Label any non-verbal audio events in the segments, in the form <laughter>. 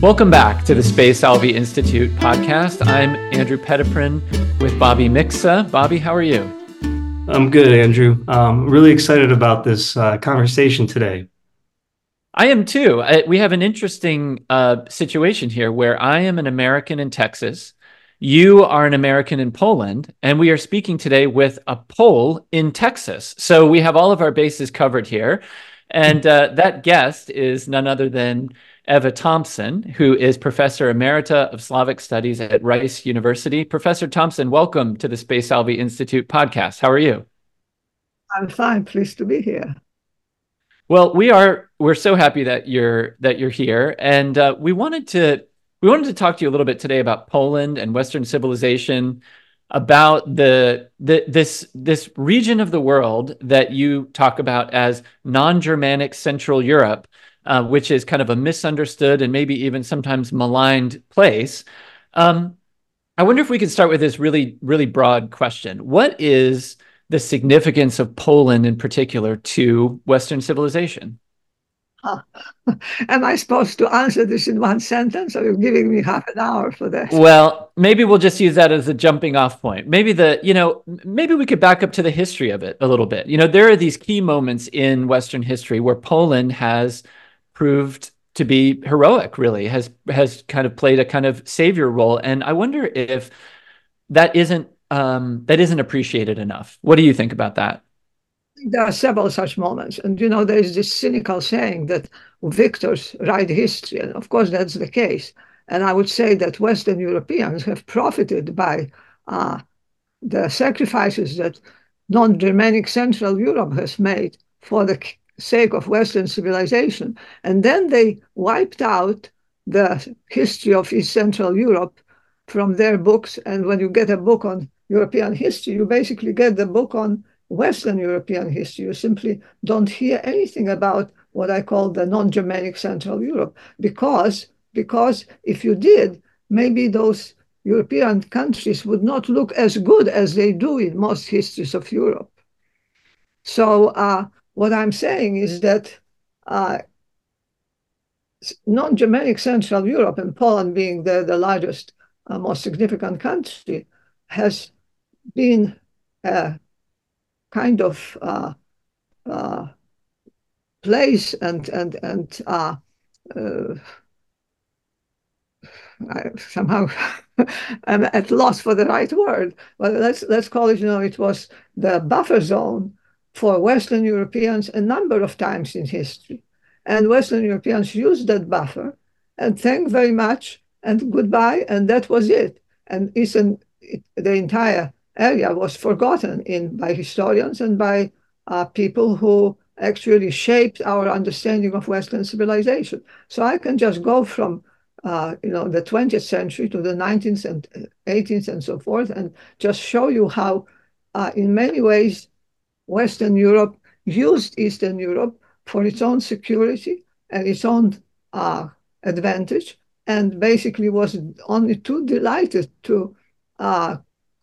Welcome back to the Space Alvey Institute podcast. I'm Andrew Petiprin with Bobby Mixa. Bobby, how are you? I'm good, Andrew. Um, really excited about this uh, conversation today. I am too. I, we have an interesting uh, situation here where I am an American in Texas. You are an American in Poland, and we are speaking today with a Pole in Texas. So we have all of our bases covered here. And uh, that guest is none other than Ewa Thompson, who is Professor Emerita of Slavic Studies at Rice University. Professor Thompson, welcome to the Space Alvey Institute podcast. How are you? I'm fine. Pleased to be here. Well, we are. We're so happy that you're that you're here, and uh, we wanted to we wanted to talk to you a little bit today about Poland and Western civilization, about the the this this region of the world that you talk about as non-Germanic Central Europe uh, which is kind of a misunderstood and maybe even sometimes maligned place. Um, I wonder if we could start with this really, really broad question. What is the significance of Poland in particular to Western civilization? Huh. <laughs> Am I supposed to answer this in one sentence, or are you giving me half an hour for this? Well, maybe we'll just use that as a jumping off point. Maybe the, you know, maybe we could back up to the history of it a little bit. You know, there are these key moments in Western history where Poland has proved to be heroic really has has kind of played a kind of savior role. And i wonder if that isn't um, that isn't appreciated enough. What do you think about that? There are several such moments. And you know there is this cynical saying that victors write history. And of course that's the case. And i would say that western europeans have profited by uh, the sacrifices that non-germanic central europe has made for the sake of Western civilization. And then they wiped out the history of East Central Europe from their books. And when you get a book on European history, you basically get the book on Western European history. You simply don't hear anything about what I call the non-Germanic Central Europe, because because if you did, maybe those European countries would not look as good as they do in most histories of Europe. So uh, what I'm saying is that uh, non-Germanic Central Europe and Poland being the, the largest, uh, most significant country, has been a kind of uh, uh place and and and uh, uh, I somehow <laughs> I'm at loss for the right word. But let's let's call it. You know, it was the buffer zone for Western Europeans a number of times in history. And Western Europeans used that buffer and thank very much and goodbye, and that was it. And it, the entire area was forgotten in by historians and by uh, people who actually shaped our understanding of Western civilization. So I can just go from uh, you know the 20th century to the 19th and 18th and so forth, and just show you how, uh, in many ways, Western Europe used Eastern Europe for its own security and its own uh, advantage, and basically was only too delighted to uh,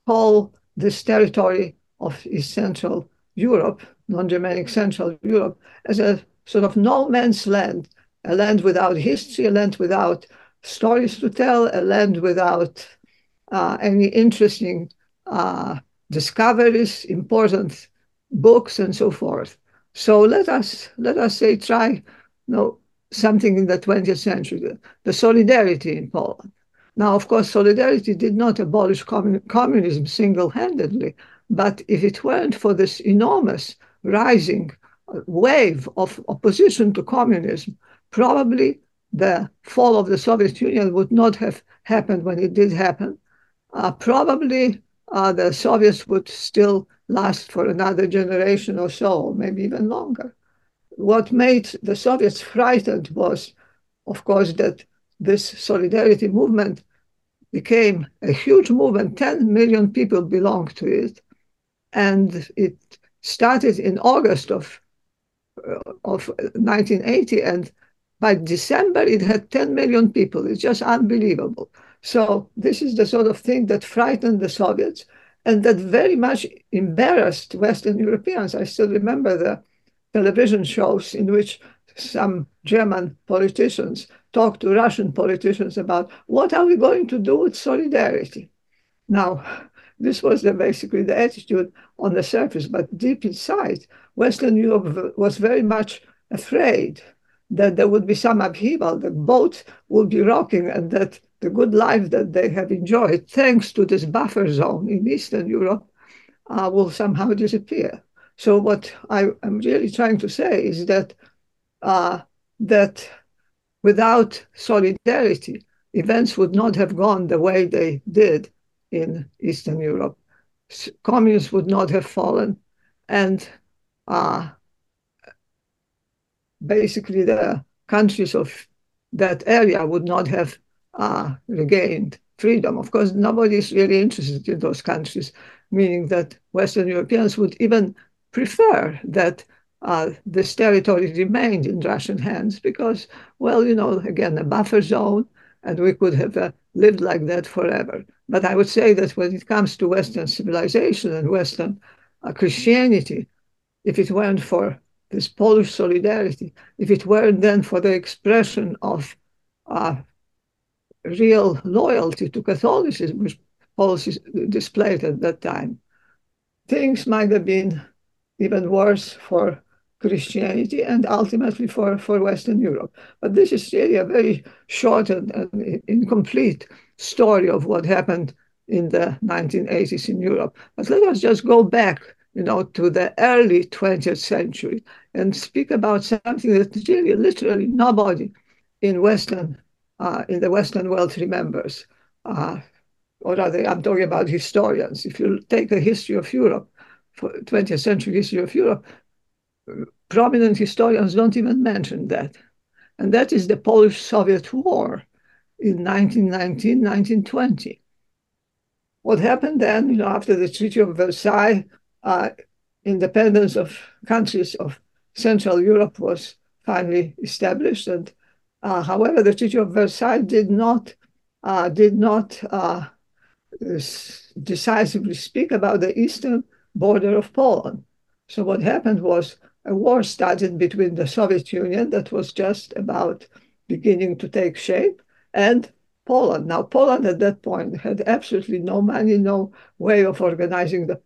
call this territory of East Central Europe, non-Germanic Central Europe, as a sort of no man's land, a land without history, a land without stories to tell, a land without uh, any interesting uh, discoveries, important books and so forth. So let us let us say try you know, something in the 20th century, the, the solidarity in Poland. Now, of course, solidarity did not abolish commun- communism single-handedly, but if it weren't for this enormous rising wave of opposition to communism, probably the fall of the Soviet Union would not have happened when it did happen. Uh, probably uh, the Soviets would still last for another generation or so, maybe even longer. What made the Soviets frightened was, of course, that this solidarity movement became a huge movement. 10 million people belonged to it. And it started in August of, uh, of 1980. And by December, it had 10 million people. It's just unbelievable. So, this is the sort of thing that frightened the Soviets and that very much embarrassed Western Europeans. I still remember the television shows in which some German politicians talk to Russian politicians about what are we going to do with solidarity. Now, <laughs> this was the, basically the attitude on the surface, but deep inside, Western Europe was very much afraid that there would be some upheaval, the boat would be rocking, and that the good life that they have enjoyed, thanks to this buffer zone in Eastern Europe, uh, will somehow disappear. So what I am really trying to say is that uh, that without solidarity, events would not have gone the way they did in Eastern Europe. Communists would not have fallen, and uh, basically the countries of that area would not have uh, regained freedom. Of course, nobody is really interested in those countries, meaning that Western Europeans would even prefer that uh, this territory remained in Russian hands because, well, you know, again, a buffer zone, and we could have uh, lived like that forever. But I would say that when it comes to Western civilization and Western uh, Christianity, if it weren't for this Polish solidarity, if it weren't then for the expression of uh, real loyalty to Catholicism, which Poles displayed at that time, things might have been even worse for Christianity and ultimately for, for Western Europe. But this is really a very short and, and incomplete story of what happened in the 1980s in Europe. But let us just go back, you know, to the early 20th century and speak about something that really literally nobody in Western uh, in the Western world remembers. Uh, or I'm talking about historians. If you take the history of Europe, for 20th century history of Europe, prominent historians don't even mention that. And that is the Polish Soviet War in 1919 1920. What happened then, you know, after the Treaty of Versailles, independence of countries of Central Europe was finally established. And uh, however, the Treaty of Versailles did not uh, did not uh, decisively speak about the eastern border of Poland. So what happened was a war started between the Soviet Union that was just about beginning to take shape and Poland. Now, Poland at that point had absolutely no money, no way of organizing the,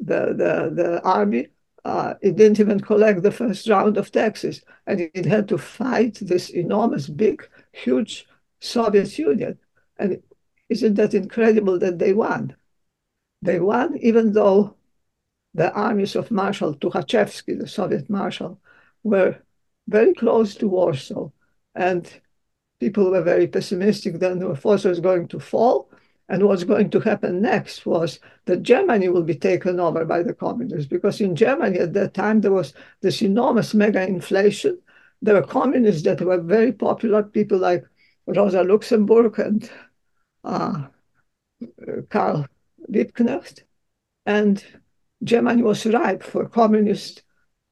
the, the, the army. Uh, it didn't even collect the first round of taxes, and it had to fight this enormous, big, huge Soviet Union. And isn't that incredible that they won? They won even though the armies of Marshal Tukhachevsky, the Soviet marshal, were very close to Warsaw. And people were very pessimistic that the force was going to fall. And what's going to happen next was that Germany will be taken over by the communists, because in Germany at that time there was this enormous mega inflation. There were communists that were very popular, people like Rosa Luxemburg and uh, Karl Liebknecht. And Germany was ripe for communist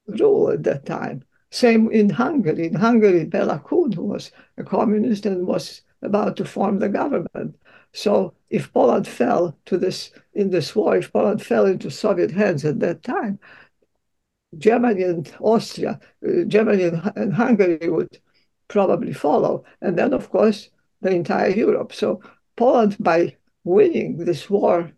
rule at that time. Same in Hungary. In Hungary, Bela Kun was a communist and was about to form the government. So if Poland fell to this in this war, if Poland fell into Soviet hands at that time, Germany and Austria, uh, Germany and, and Hungary would probably follow, and then of course the entire Europe. So Poland, by winning this war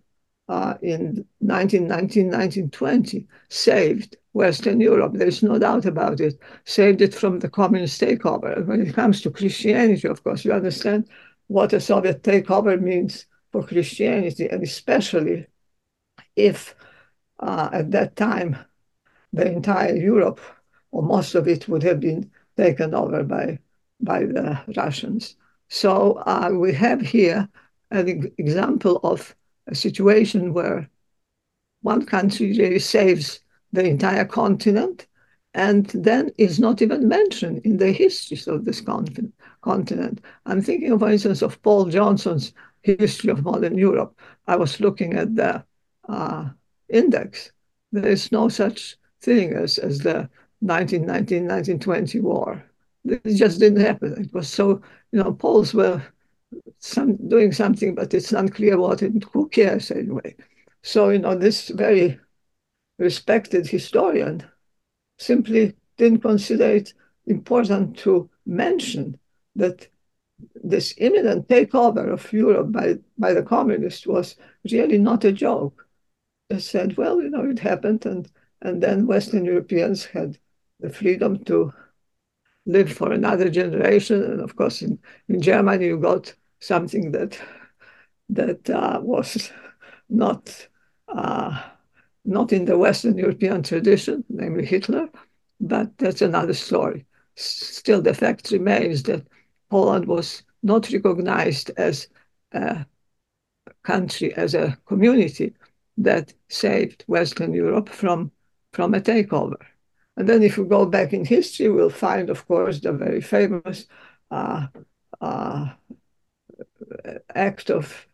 uh, in 1919, 1920 saved Western Europe. There's no doubt about it. Saved it from the communist takeover. And when it comes to Christianity, of course, you understand what a Soviet takeover means for Christianity, and especially if uh, at that time the entire Europe, or most of it, would have been taken over by, by the Russians. So uh, we have here an example of a situation where one country really saves the entire continent and then is not even mentioned in the histories of this continent. I'm thinking, of, for instance, of Paul Johnson's History of Modern Europe. I was looking at the uh, index. There is no such thing as, as the 1919 1920 war. It just didn't happen. It was so, you know, Poles were some doing something, but it's unclear what and who cares anyway. So, you know, this very respected historian simply didn't consider it important to mention that this imminent takeover of Europe by, by the communists was really not a joke. They said, well, you know, it happened, and, and then Western Europeans had the freedom to live for another generation. And of course, in, in Germany, you got something that that uh, was not uh, not in the Western European tradition, namely Hitler, but that's another story. Still, the fact remains that Poland was not recognized as a country, as a community that saved Western Europe from, from a takeover. And then, if we go back in history, we'll find, of course, the very famous uh, uh, act of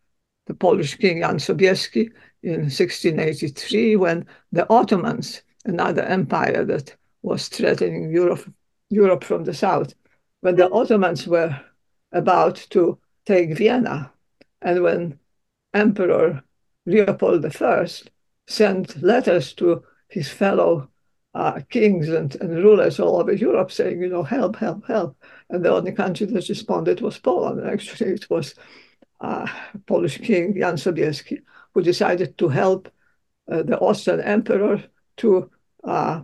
the Polish king Jan Sobieski in 1683 when the Ottomans, another empire that was threatening Europe, Europe from the south, when the Ottomans were about to take Vienna, and when Emperor Leopold I sent letters to his fellow uh, kings and, and rulers all over Europe saying, you know, help, help, help. And the only country that responded was Poland. Actually, it was uh, Polish king Jan Sobieski who decided to help uh, the Austrian emperor to uh,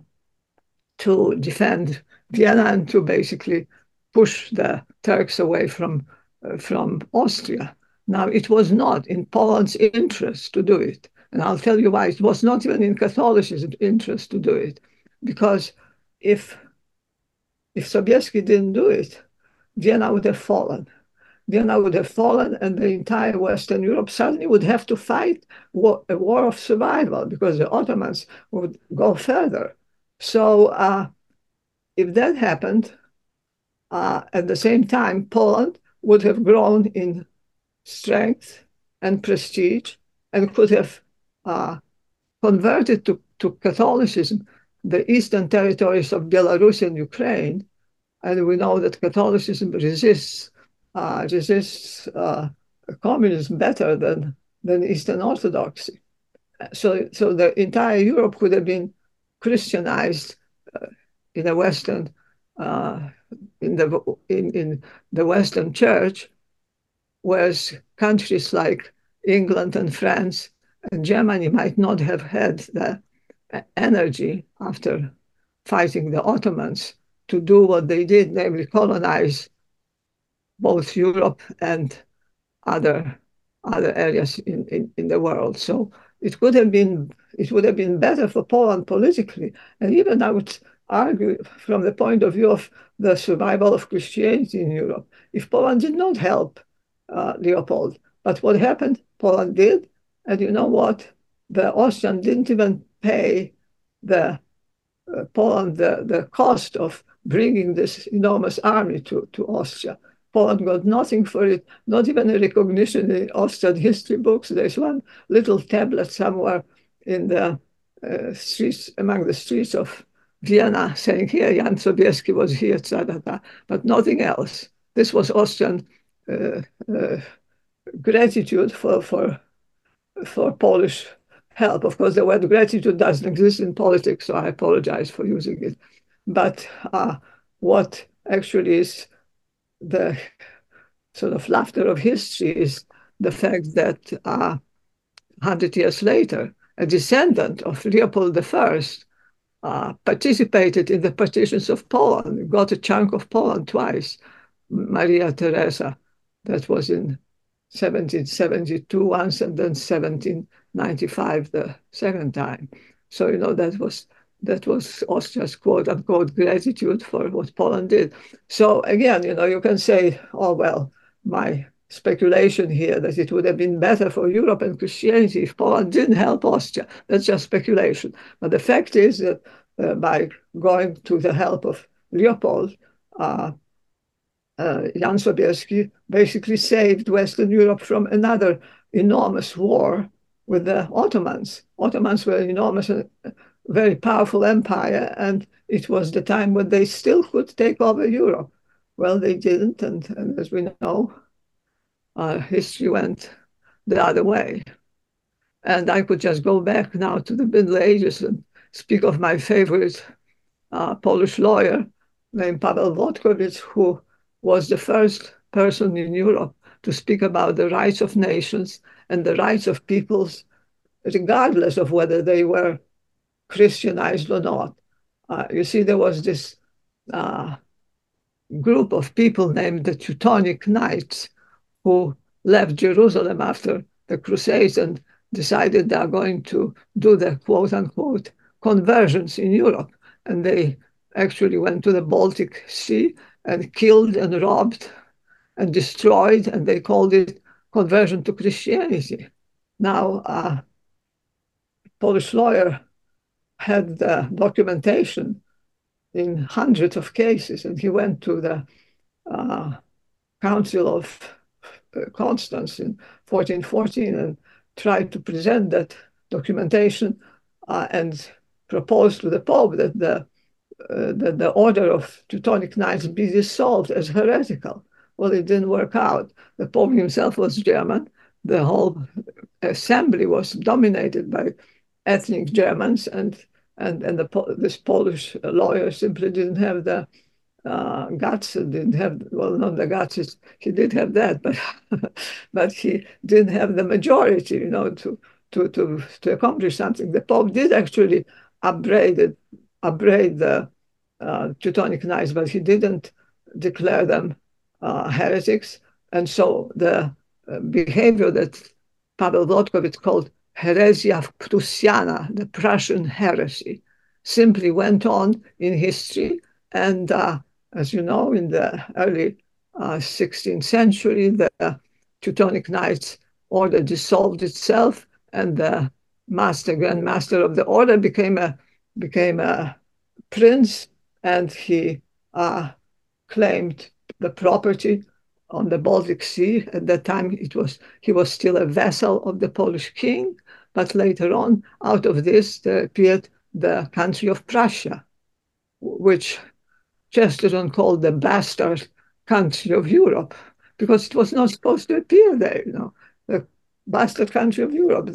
to defend Vienna and to basically push the Turks away from, uh, from Austria. Now, it was not in Poland's interest to do it. And I'll tell you why. It was not even in Catholicism's interest to do it. Because if, if Sobieski didn't do it, Vienna would have fallen. Vienna would have fallen, and the entire Western Europe suddenly would have to fight war, a war of survival because the Ottomans would go further. So uh, if that happened, uh, at the same time, Poland would have grown in strength and prestige and could have uh, converted to, to Catholicism the eastern territories of Belarus and Ukraine. And we know that Catholicism resists uh, resists uh, communism better than, than Eastern Orthodoxy. So, so the entire Europe could have been Christianized uh, in the Western uh, in the in, in the Western Church, whereas countries like England and France and Germany might not have had the energy after fighting the Ottomans to do what they did, namely colonize both Europe and other other areas in, in, in the world. So it could have been it would have been better for Poland politically, and even I would argue from the point of view of the survival of Christianity in Europe. If Poland did not help uh, Leopold, but what happened? Poland did, and you know what? The Austrians didn't even pay the uh, Poland the, the cost of bringing this enormous army to, to Austria. Poland got nothing for it, not even a recognition in Austrian history books. There's one little tablet somewhere in the uh, streets, among the streets of Vienna, saying here Jan Sobieski was here, but nothing else. This was Austrian uh, uh, gratitude for, for, for Polish help. Of course, the word gratitude doesn't exist in politics, so I apologize for using it. But uh, what actually is the sort of laughter of history is the fact that uh, 100 years later, a descendant of Leopold I uh, participated in the partitions of Poland, got a chunk of Poland twice. Maria Theresa, that was in 1772 once, and then 1795 the second time. So, you know, that was that was Austria's quote unquote gratitude for what Poland did. So again, you know, you can say, oh, well, my speculation here that it would have been better for Europe and Christianity if Poland didn't help Austria. That's just speculation. But the fact is that uh, by going to the help of Leopold, uh, uh, Jan Sobieski basically saved Western Europe from another enormous war with the Ottomans. Ottomans were enormous uh, very powerful empire, and it was the time when they still could take over Europe. Well, they didn't, and, and as we know, uh, history went the other way. And I could just go back now to the Middle Ages and speak of my favorite uh, Polish lawyer, named Paweł Włodkowic, who was the first person in Europe to speak about the rights of nations and the rights of peoples, regardless of whether they were Christianized or not. Uh, you see, there was this uh, group of people named the Teutonic Knights who left Jerusalem after the Crusades and decided they are going to do the quote unquote conversions in Europe. And they actually went to the Baltic Sea and killed and robbed and destroyed, and they called it conversion to Christianity. Now, a Polish lawyer had the documentation in hundreds of cases, and he went to the uh, Council of uh, Constance in 1414 and tried to present that documentation uh, and proposed to the Pope that the, uh, that the order of Teutonic Knights be dissolved as heretical. Well, it didn't work out. The Pope himself was German. The whole assembly was dominated by ethnic Germans, and and and the, this Polish lawyer simply didn't have the uh, guts. Didn't have well, not the guts. He did have that, but <laughs> but he didn't have the majority, you know, to to to to accomplish something. The Pope did actually upbraid it, upbraid the uh, Teutonic Knights, but he didn't declare them uh, heretics. And so the uh, behavior that Paweł Włodkowic called heresia prussiana, the Prussian heresy, simply went on in history. And uh, as you know, in the early 16th uh, century, the Teutonic Knights order dissolved itself, and the master, grand master of the order, became a became a prince, and he uh, claimed the property on the Baltic Sea. At that time, it was he was still a vassal of the Polish king, but later on, out of this, there appeared the country of Prussia, which Chesterton called the bastard country of Europe, because it was not supposed to appear there, you know, the bastard country of Europe.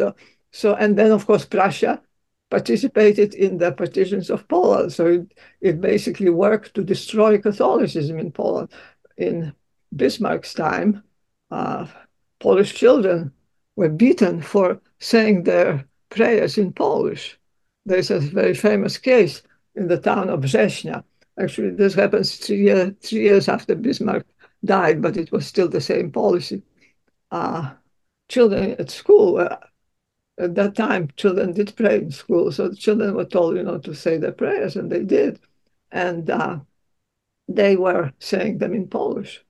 So, and then of course Prussia participated in the partitions of Poland. So it, it basically worked to destroy Catholicism in Poland. In Bismarck's time, uh, Polish children were beaten for saying their prayers in Polish. There's a very famous case in the town of Września. Actually, this happens three, year, three years after Bismarck died, but it was still the same policy. Uh, children at school uh, at that time, children did pray in school. So the children were told, you know, to say their prayers, and they did. And uh, they were saying them in Polish.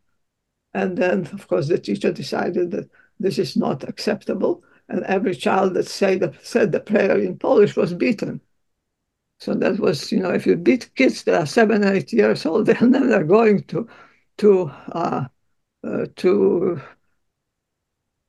And then, of course, the teacher decided that this is not acceptable. And every child that say the, said the prayer in Polish was beaten. So that was, you know, if you beat kids that are seven, eight years old, <laughs> they're never going to to uh, uh, to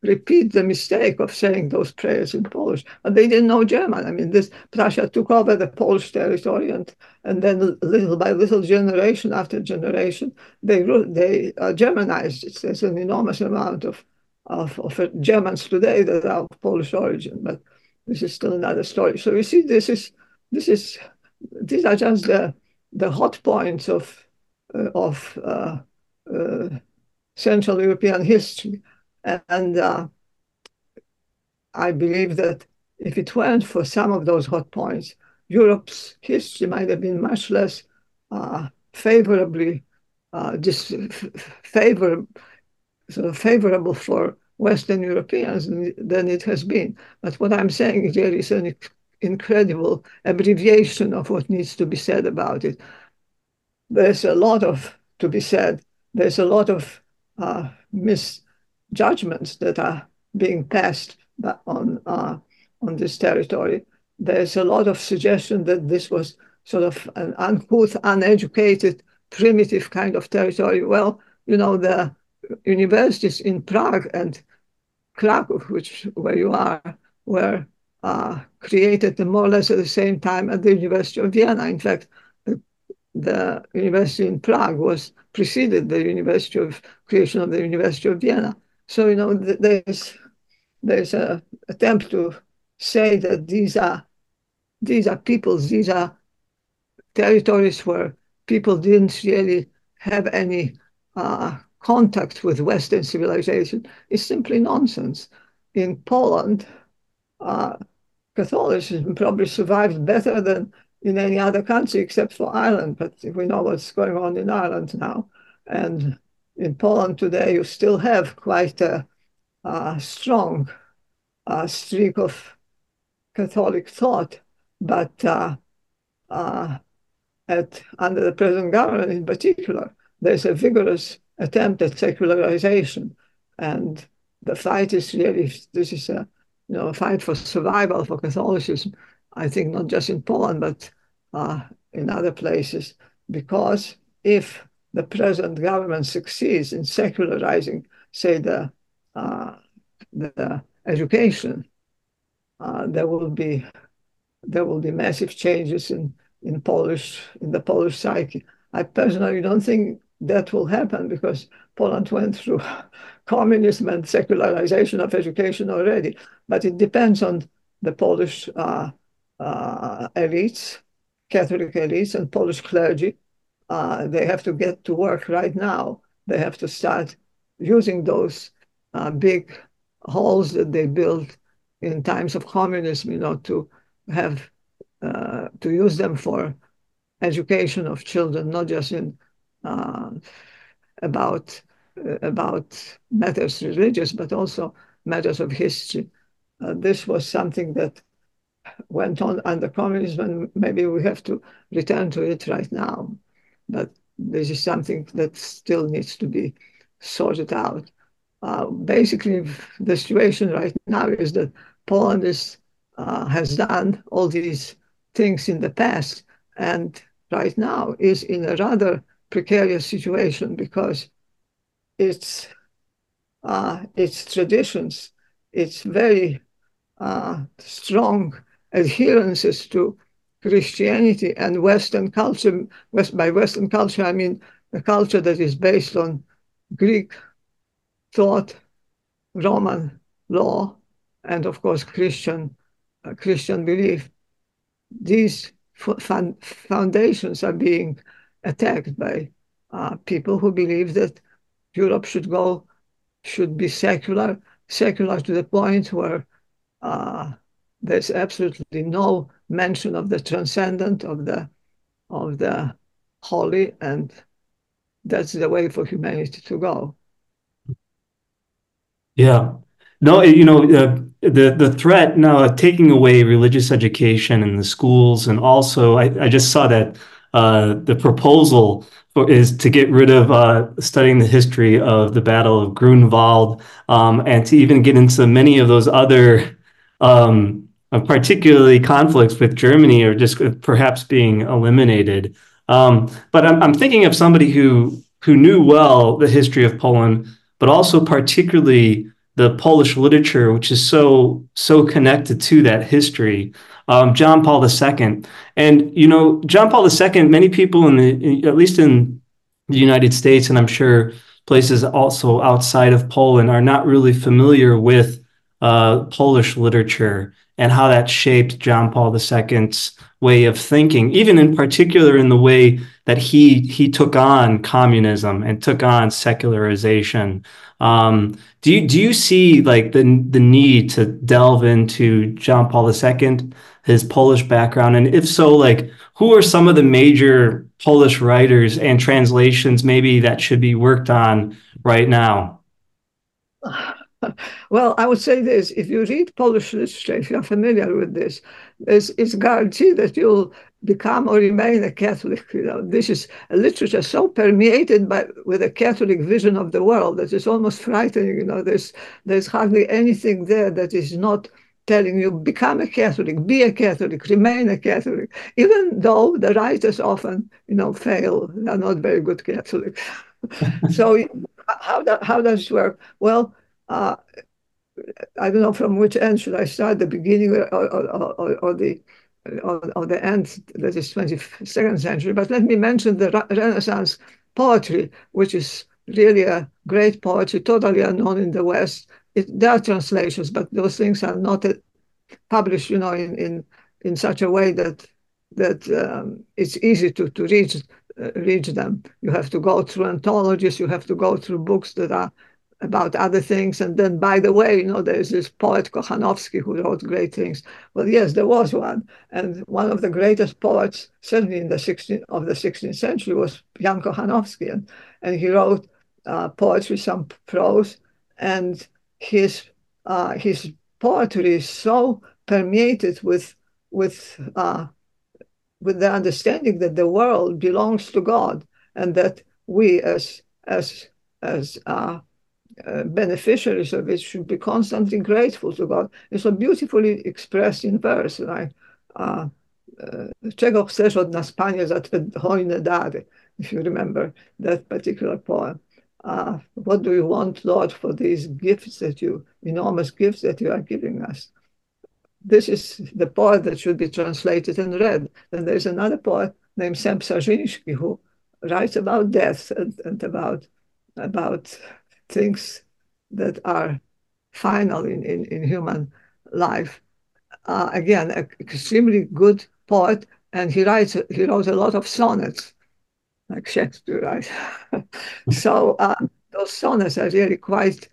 repeat the mistake of saying those prayers in Polish. But they didn't know German. I mean, this Prussia took over the Polish territory, and, and then little by little, generation after generation, they they uh, Germanized it. There's an enormous amount of, of, of Germans today that are of Polish origin, but this is still another story. So you see, this is this is these are just the the hot points of uh, of uh, uh Central European history. And uh, I believe that if it weren't for some of those hot points, Europe's history might have been much less uh, favorably uh, sort of favorable for Western Europeans than it has been. But what I'm saying is an incredible abbreviation of what needs to be said about it. There's a lot of to be said. There's a lot of uh, mis judgments that are being passed on uh, on this territory. There's a lot of suggestion that this was sort of an uncouth, uneducated, primitive kind of territory. Well, you know, the universities in Prague and Krakow, which where you are, were uh, created more or less at the same time at the University of Vienna. In fact, the, the university in Prague was preceded the University of creation of the University of Vienna. So you know, there's there's a attempt to say that these are these are peoples, these are territories where people didn't really have any uh, contact with Western civilization is simply nonsense. In Poland, uh, Catholicism probably survived better than in any other country except for Ireland. But if we know what's going on in Ireland now. And in Poland today, you still have quite a, a strong streak of Catholic thought. But uh, uh, at, under the present government in particular, there's a vigorous attempt at secularization. And the fight is really, this is a you know, a fight for survival for Catholicism, I think not just in Poland, but uh, in other places, because if the present government succeeds in secularizing, say, the, uh, the education, uh, there will be there will be massive changes in in Polish in the Polish psyche. I personally don't think that will happen because Poland went through <laughs> communism and secularization of education already. But it depends on the Polish uh, uh, elites, Catholic elites, and Polish clergy. Uh, they have to get to work right now. They have to start using those uh, big halls that they built in times of communism, you know, to have uh, to use them for education of children, not just in about uh, about matters religious, but also matters of history. Uh, this was something that went on under communism, and maybe we have to return to it right now. But this is something that still needs to be sorted out. Uh, basically, the situation right now is that Poland is, uh, has done all these things in the past, and right now is in a rather precarious situation because its uh, its traditions, its very uh, strong adherences to Christianity and Western culture. West, by Western culture, I mean a culture that is based on Greek thought, Roman law, and of course Christian uh, Christian belief. These foundations are being attacked by uh, people who believe that Europe should go, should be secular, secular to the point where uh, there's absolutely no mention of the transcendent, of the of the holy, and that's the way for humanity to go. Yeah, no, you know uh, the the threat now of taking away religious education in the schools, and also I, I just saw that uh, the proposal for, is to get rid of uh, studying the history of the Battle of Grunwald um, and to even get into many of those other, um, particularly conflicts with Germany, or just perhaps being eliminated. Um, but I'm, I'm thinking of somebody who who knew well the history of Poland, but also particularly the Polish literature, which is so so connected to that history um, John Paul II. And, you know, John Paul II, many people in the, at least in the United States, and I'm sure places also outside of Poland, are not really familiar with uh, Polish literature and how that shaped John Paul II's way of thinking, even in particular in the way that he he took on communism and took on secularization. Um, do you do you see like the the need to delve into John Paul II his Polish background? And if so, like who are some of the major Polish writers and translations maybe that should be worked on right now? <sighs> <sighs> <sighs> Well, I would say this if you read Polish literature, if you're familiar with this, it's, it's guaranteed that you'll become or remain a Catholic. You know, this is a literature so permeated by with a Catholic vision of the world that it's almost frightening. You know, there's there's hardly anything there that is not telling you become a Catholic, be a Catholic, remain a Catholic, even though the writers often, you know, fail. They're not very good Catholics. <laughs> so how, do, how does it work? Well, uh, I don't know from which end should I start, the beginning or, or, or, or the or, the end, that is 22nd century. But let me mention the Renaissance poetry, which is really a great poetry, totally unknown in the West, it, there are translations, but those things are not uh, published, you know, in, in, in such a way that that um, it's easy to, to read uh, read them. You have to go through anthologies. You have to go through books that are about other things. And then, by the way, you know, there's this poet Kochanowski who wrote great things. Well, yes, there was one, and one of the greatest poets, certainly in the 16th of the 16th century, was Jan Kochanowski, and, and he wrote uh, poetry, some prose, and his uh, his poetry is so permeated with with uh, with the understanding that the world belongs to God and that we as as as uh, uh, beneficiaries of it should be constantly grateful to God. It's so beautifully expressed in verse, like uh, uh, czego chcesz od nas, Panie, za hojne dary, if you remember that particular poem. Uh, what do you want, Lord, for these gifts that you, enormous gifts that you are giving us? This is the poet that should be translated and read. And there's another poet named Sęp Szarzyński who writes about death and, and about about things that are final in, in, in human life. Uh, again, an extremely good poet, and he writes he wrote a lot of sonnets, like Shakespeare, right? <laughs> so uh, those sonnets are really quite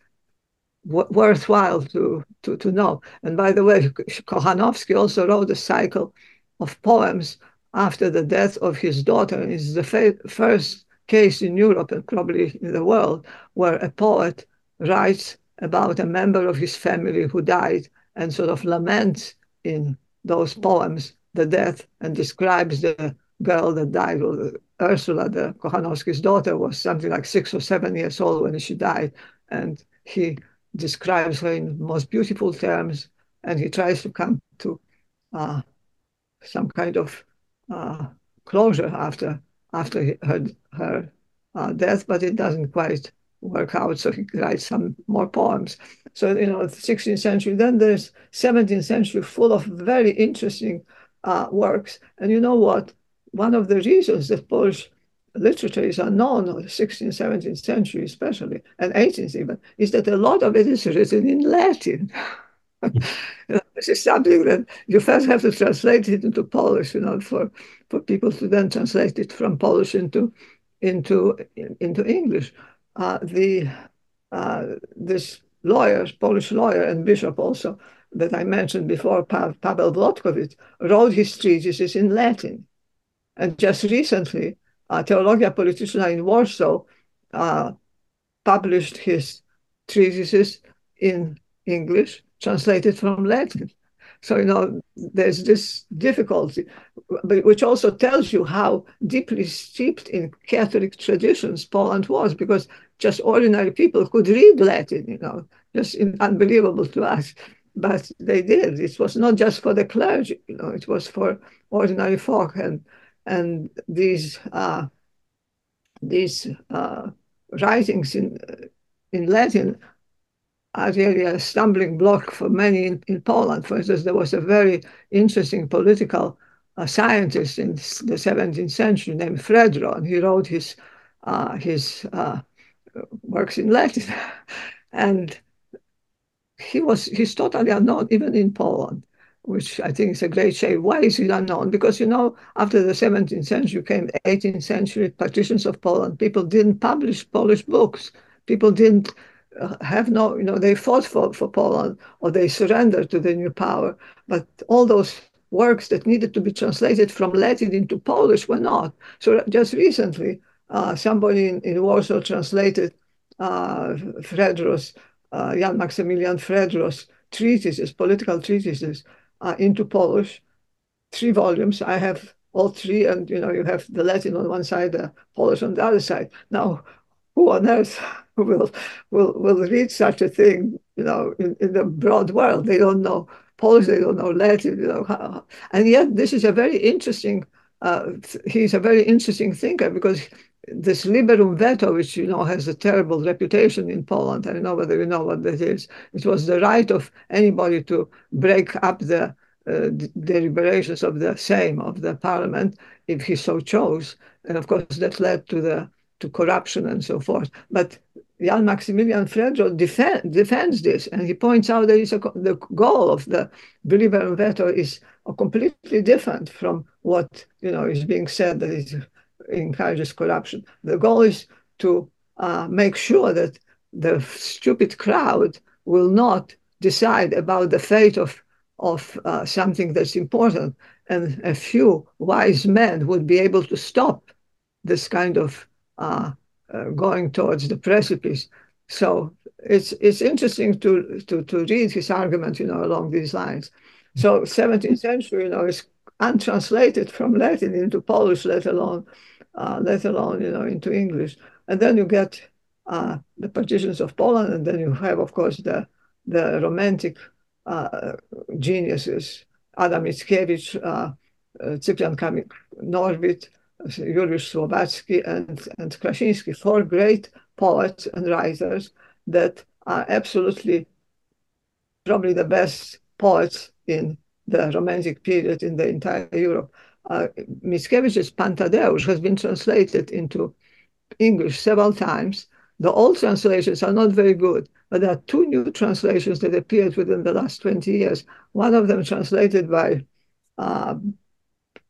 worthwhile to, to, to know. And by the way, Kochanowski also wrote a cycle of poems after the death of his daughter. It's the first case in Europe and probably in the world where a poet writes about a member of his family who died and sort of laments in those poems the death and describes the girl that died. Well, Ursula, the Kochanowski's daughter, was something like six or seven years old when she died. And he describes her in most beautiful terms and he tries to come to uh, some kind of uh, closure after after her, her uh, death, but it doesn't quite work out. So he writes some more poems. So, you know, the 16th century, then there's 17th century full of very interesting uh, works. And you know what? One of the reasons that Polish literature is unknown, or the 16th, 17th century especially, and 18th even, is that a lot of it is written in Latin. <laughs> <laughs> is something that you first have to translate it into Polish, you know, for, for people to then translate it from Polish into into into English. Uh, the uh, this lawyer, Polish lawyer and bishop also that I mentioned before, pa- Paweł Wlodkowicz, wrote his treatises in Latin, and just recently, uh, Teologia Polityczna in Warsaw uh, published his treatises in English translated from Latin. So, you know, there's this difficulty, which also tells you how deeply steeped in Catholic traditions Poland was, because just ordinary people could read Latin, you know, just unbelievable to us. But they did. It was not just for the clergy, you know, it was for ordinary folk. And and these uh, these uh, writings in in Latin are really a stumbling block for many in, in Poland. For instance, there was a very interesting political uh, scientist in the 17th century named Fredro, and he wrote his uh, his uh, works in Latin, <laughs> and he was he's totally unknown even in Poland, which I think is a great shame. Why is he unknown? Because you know, after the 17th century came the 18th century partitions of Poland, people didn't publish Polish books. People didn't have no, you know, they fought for, for Poland or they surrendered to the new power. But all those works that needed to be translated from Latin into Polish were not. So just recently, uh, somebody in, in, Warsaw translated uh, Fredro's, uh, Jan Maximilian Fredro's treatises, political treatises, uh, into Polish, three volumes. I have all three, and you know, you have the Latin on one side, the Polish on the other side. Now, who on earth will will will read such a thing, you know, in, in the broad world. They don't know Polish, they don't know Latin, you know. How, and yet, this is a very interesting. Uh, he's a very interesting thinker because this liberum veto, which you know has a terrible reputation in Poland. I don't know whether you know what that is. It was the right of anybody to break up the uh, deliberations of the Sejm of the parliament if he so chose, and of course that led to the to corruption and so forth. But Jan Maximilian Fredro defend, defends this, and he points out that a, the goal of the liberum veto is completely different from what you know is being said that is encourages corruption. The goal is to uh, make sure that the stupid crowd will not decide about the fate of of uh, something that's important, and a few wise men would be able to stop this kind of uh, uh, going towards the precipice. So it's it's interesting to, to to read his argument, you know, along these lines. So 17th century, you know, is untranslated from Latin into Polish, let alone uh, let alone you know into English. And then you get uh, the partitions of Poland, and then you have, of course, the the romantic uh, geniuses, Adam Mickiewicz, uh, uh, Cyprian Kamil Norwid, Juliusz Słowacki, and, and Krasiński, four great poets and writers that are absolutely probably the best poets in the Romantic period in the entire Europe. Uh, Mickiewicz's Pan Tadeusz has been translated into English several times. The old translations are not very good, but there are two new translations that appeared within the last 20 years. One of them translated by, uh,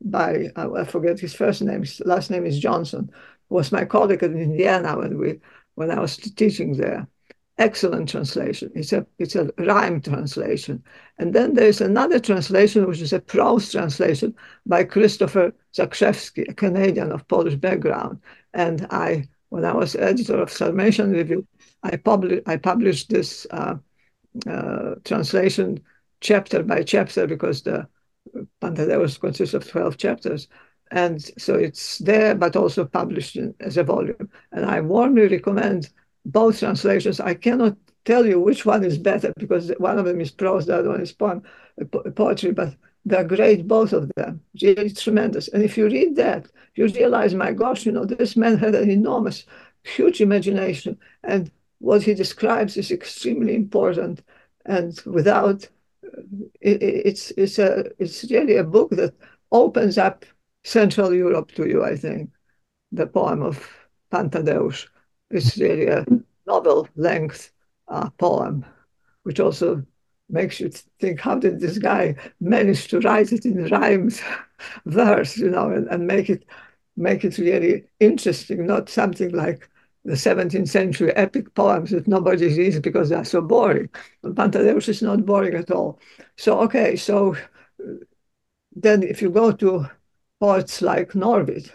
by uh, I forget his first name, his last name is Johnston, was my colleague in Indiana when, we, when I was teaching there. Excellent translation. It's a, it's a rhyme translation. And then there's another translation, which is a prose translation by Christopher Zakrzewski, a Canadian of Polish background. And I, when I was editor of Sarmatian Review, I, publi- I published this uh, uh, translation chapter by chapter because the Pan Tadeusz consists of 12 chapters. And so it's there, but also published in, as a volume. And I warmly recommend both translations. I cannot tell you which one is better because one of them is prose, the other one is poem, uh, poetry, but they're great, both of them, really tremendous. And if you read that, you realize, my gosh, you know, this man had an enormous, huge imagination. And what he describes is extremely important. And without, it, it's, it's, a, it's really a book that opens up Central Europe to you, I think, the poem of Pan Tadeusz. is really a novel length uh, poem, which also makes you think, how did this guy manage to write it in rhymes, <laughs> verse, you know, and, and make it make it really interesting, not something like the 17th century epic poems that nobody reads because they are so boring. But Pan Tadeusz is not boring at all. So, okay, so then if you go to poets like Norwid,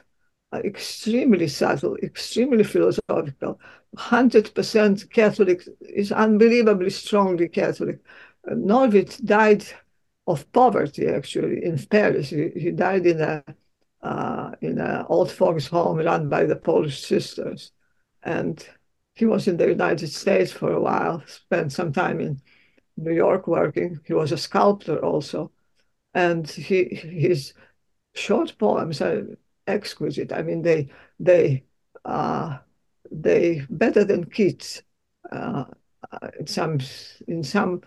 extremely subtle, extremely philosophical, 100% Catholic, is unbelievably strongly Catholic. Norwid died of poverty, actually, in Paris. He, he died in a uh, in an old folks' home run by the Polish sisters. And he was in the United States for a while, spent some time in New York working. He was a sculptor also. And he his short poems are exquisite. I mean, they they uh, they better than Keats. Uh, in some in some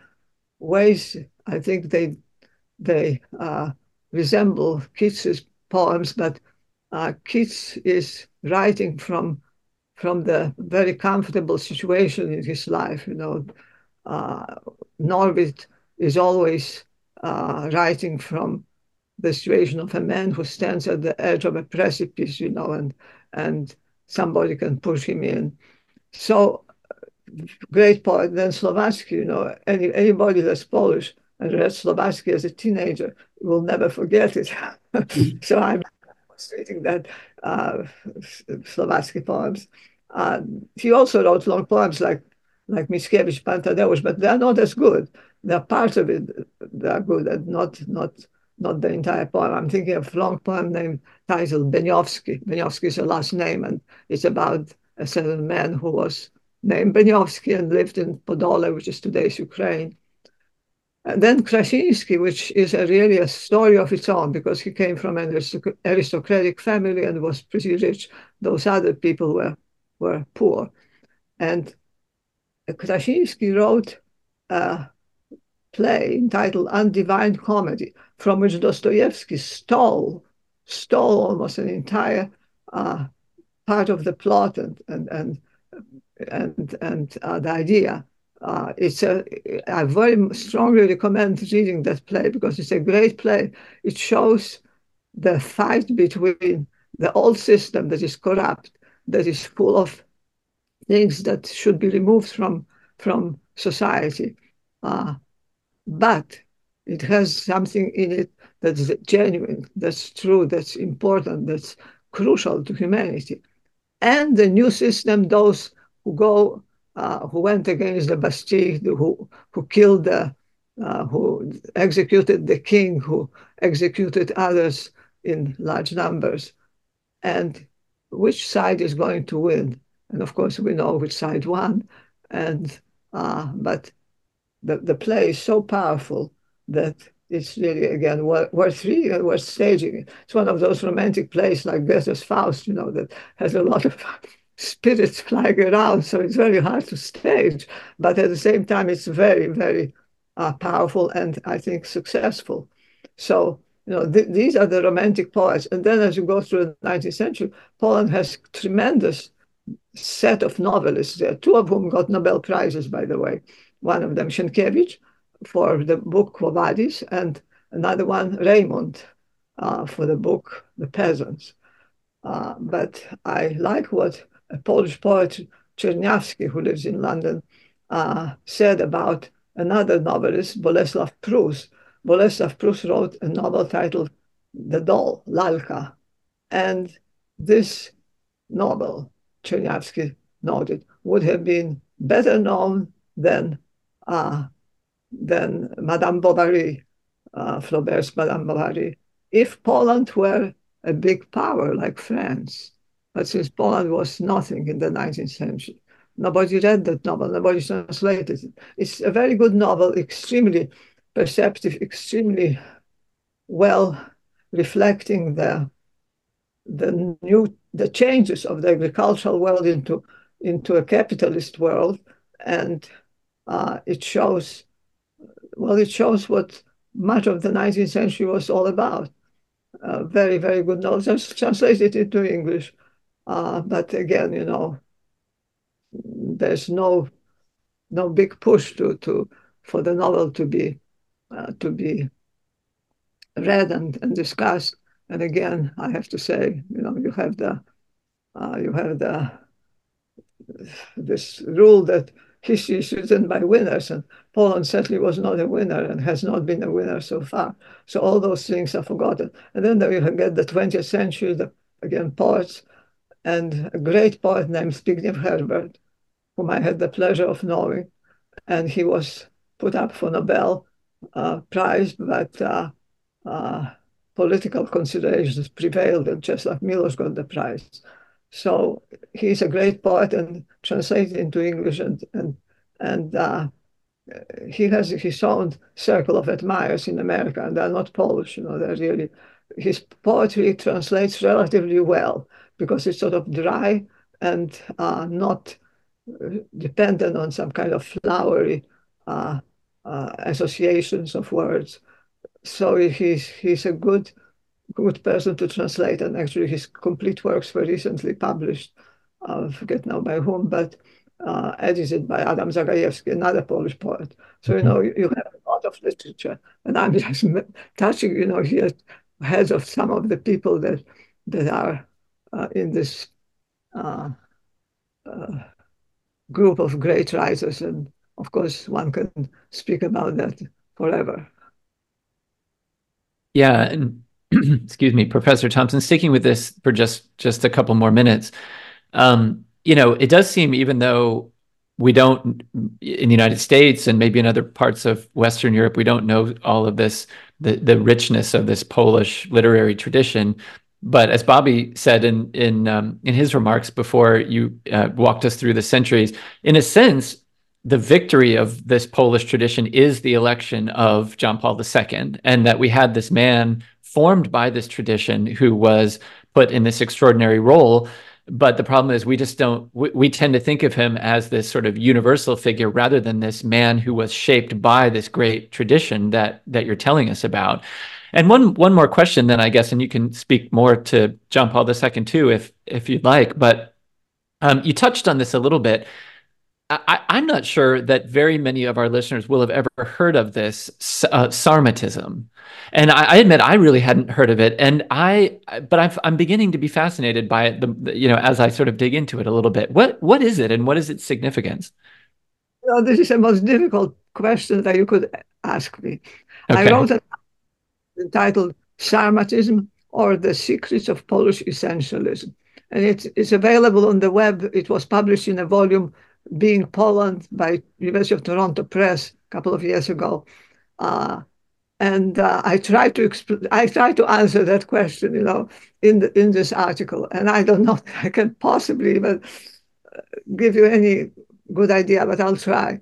ways, I think they they uh, resemble Keats's poems, but uh, Keats is writing from from the very comfortable situation in his life. You know, uh, Norwid is always uh, writing from the situation of a man who stands at the edge of a precipice, you know, and and somebody can push him in. So great poet. Then Słowacki, you know, any anybody that's Polish and read Słowacki as a teenager will never forget it. <laughs> so I'm demonstrating that uh, Słowacki poems. Uh, he also wrote long poems like like Mickiewicz, Pan Tadeusz, but they're not as good. They're parts of it that are good and not not not the entire poem. I'm thinking of a long poem named titled Beniowski. Beniowski is a last name, and it's about a certain man who was named Beniowski and lived in Podole, which is today's Ukraine. And then Krasiński, which is a really a story of its own because he came from an aristocratic family and was pretty rich. Those other people were, were poor. And Krasiński wrote a play entitled Undivine Comedy, from which Dostoevsky stole stole almost an entire uh, part of the plot and and and and, and uh, the idea. Uh, it's a I very strongly recommend reading that play because it's a great play. It shows the fight between the old system that is corrupt, that is full of things that should be removed from from society. Uh, but it has something in it that's genuine, that's true, that's important, that's crucial to humanity. And the new system, those who go, who went against the Bastille, who who killed the, uh, who executed the king, who executed others in large numbers, and which side is going to win? And of course, we know which side won, and uh, but the the play is so powerful that it's really again worth reading and worth staging. It's one of those romantic plays like Goethe's Faust, you know, that has a lot of <laughs> spirits <laughs> flying around, so it's very hard to stage. But at the same time, it's very, very uh, powerful and I think successful. So you know, th- these are the romantic poets. And then as you go through the 19th century, Poland has tremendous set of novelists there, two of whom got Nobel Prizes, by the way. One of them, Sienkiewicz, for the book Quo Vadis, and another one, Reymont, uh, for the book The Peasants. Uh, but I like what a Polish poet, Czerniawski, who lives in London, uh, said about another novelist, Bolesław Prus. Bolesław Prus wrote a novel titled The Doll, Lalka. And this novel, Czerniawski noted, would have been better known than uh, than Madame Bovary, uh, Flaubert's Madame Bovary, if Poland were a big power like France. Since Poland was nothing in the 19th century, nobody read that novel, nobody translated it. It's a very good novel, extremely perceptive, extremely well reflecting the the new the changes of the agricultural world into into a capitalist world, and uh, it shows well, it shows what much of the 19th century was all about. Uh, very, very good novel. Translated into English. Uh, but again, you know, there's no no big push to to for the novel to be uh, to be read and, and discussed. And again, I have to say, you know, you have the uh, you have the this rule that history is written by winners, and Poland certainly was not a winner and has not been a winner so far. So all those things are forgotten. And then you get the 20th century, the, again, poets, and a great poet named Zbigniew Herbert, whom I had the pleasure of knowing. And he was put up for Nobel uh, Prize, but uh, uh, political considerations prevailed, and Czesław Miłosz got the prize. So he's a great poet and translated into English, and and and uh, he has his own circle of admirers in America, and they're not Polish. You know, they're really his poetry translates relatively well because it's sort of dry and uh, not dependent on some kind of flowery uh, uh, associations of words. So he's he's a good good person to translate, and actually his complete works were recently published. I forget now by whom, but uh, edited by Adam Zagajewski, another Polish poet. So, you know, you, you have a lot of literature. And I'm <laughs> just touching, you know, here heads of some of the people that that are uh, in this uh, uh, group of great writers. And of course, one can speak about that forever. Yeah. And <clears throat> excuse me, Professor Thompson, sticking with this for just just a couple more minutes. Um, you know, it does seem even though we don't in the United States and maybe in other parts of Western Europe, we don't know all of this, the the richness of this Polish literary tradition. But as Bobby said in in um, in his remarks before you uh, walked us through the centuries, in a sense, the victory of this Polish tradition is the election of John Paul II, and that we had this man formed by this tradition who was put in this extraordinary role. But the problem is we just don't we, we, tend to think of him as this sort of universal figure rather than this man who was shaped by this great tradition that that you're telling us about and one one more question then i guess and you can speak more to john paul ii too if if you'd like but um, you touched on this a little bit I, am not sure that very many of our listeners will have ever heard of this uh, Sarmatism, and I, I, admit I really hadn't heard of it. And I, but I'm, I'm beginning to be fascinated by it. The, the, you know, as I sort of dig into it a little bit. What what is it, and what is its significance? Well, this is the most difficult question that you could ask me. Okay. I wrote an entitled "Sarmatism" or "The Secrets of Polish Essentialism." and it's, it's available on the web. It was published in a volume, Being Poland, by University of Toronto Press a couple of years ago. Uh, and uh, I try to exp- I try to answer that question, you know, in the, in this article, and I don't know <laughs> I can possibly even uh, give you any good idea, but I'll try.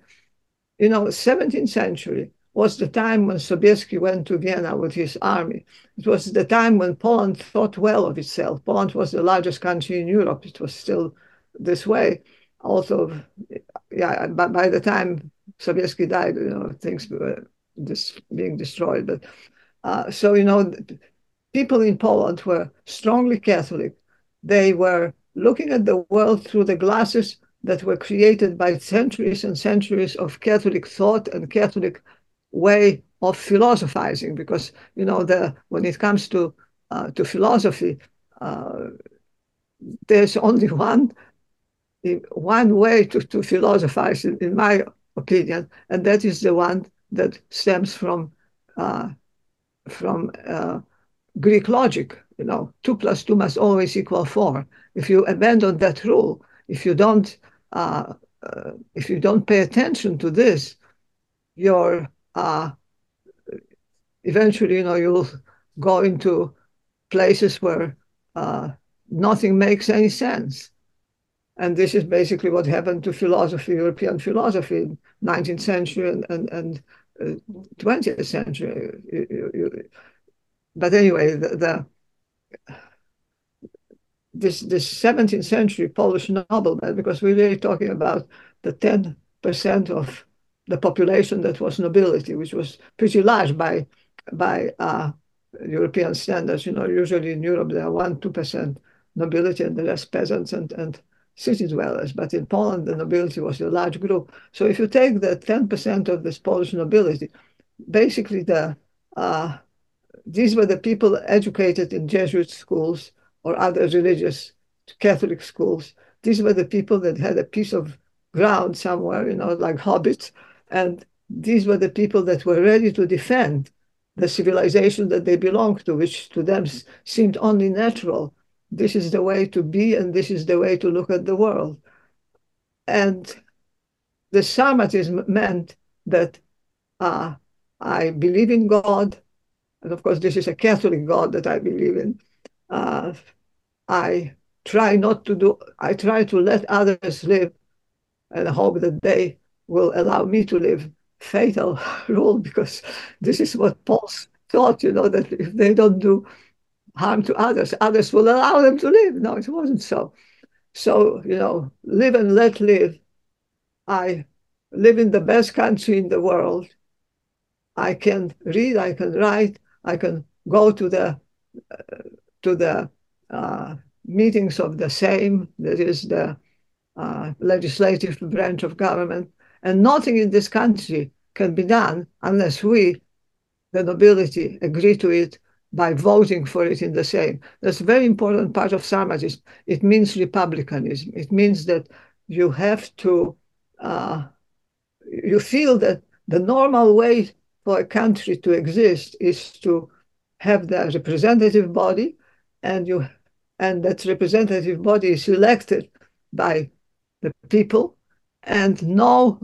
You know, 17th century was the time when Sobieski went to Vienna with his army. It was the time when Poland thought well of itself. Poland was the largest country in Europe. It was still this way. Also, yeah, by, by the time Sobieski died, you know, things were just being destroyed. But uh, so, you know, people in Poland were strongly Catholic. They were looking at the world through the glasses that were created by centuries and centuries of Catholic thought and Catholic way of philosophizing because you know the when it comes to uh, to philosophy uh, there's only <laughs> one one way to, to philosophize in, in, my opinion and that is the one that stems from uh, from uh, greek logic you know two plus two must always equal four. If you abandon that rule if you don't uh, uh, if you don't pay attention to this your uh, eventually, you know, you'll go into places where uh, nothing makes any sense. And this is basically what happened to philosophy, European philosophy, in 19th century and, and, and uh, 20th century. You, you, but anyway, the, the, this this 17th century Polish nobleman, because we're really talking about the 10% of the population that was nobility, which was pretty large by by uh, European standards. You know, usually in Europe there are one two percent nobility and the rest peasants and and city dwellers. But in Poland the nobility was a large group. So if you take the ten percent of this Polish nobility, basically the uh, these were the people educated in Jesuit schools or other religious Catholic schools. These were the people that had a piece of ground somewhere, you know, like hobbits, and these were the people that were ready to defend the civilization that they belonged to, which to them seemed only natural. This is the way to be, and this is the way to look at the world. And the Sarmatism meant that uh, I believe in God, and of course, this is a Catholic God that I believe in. Uh, I try not to do, I try to let others live and hope that they will allow me to live fatal <laughs> rule because this is what Paul's thought, you know, that if they don't do harm to others, others will allow them to live. No, it wasn't so. So, you know, live and let live. I live in the best country in the world. I can read, I can write, I can go to the uh, to the uh, meetings of the Sejm, that is the uh, legislative branch of government. And nothing in this country can be done unless we, the nobility, agree to it by voting for it in the Sejm. That's a very important part of Sarmatism. It means republicanism. It means that you have to, uh, you feel that the normal way for a country to exist is to have the representative body and you and that representative body is elected by the people and no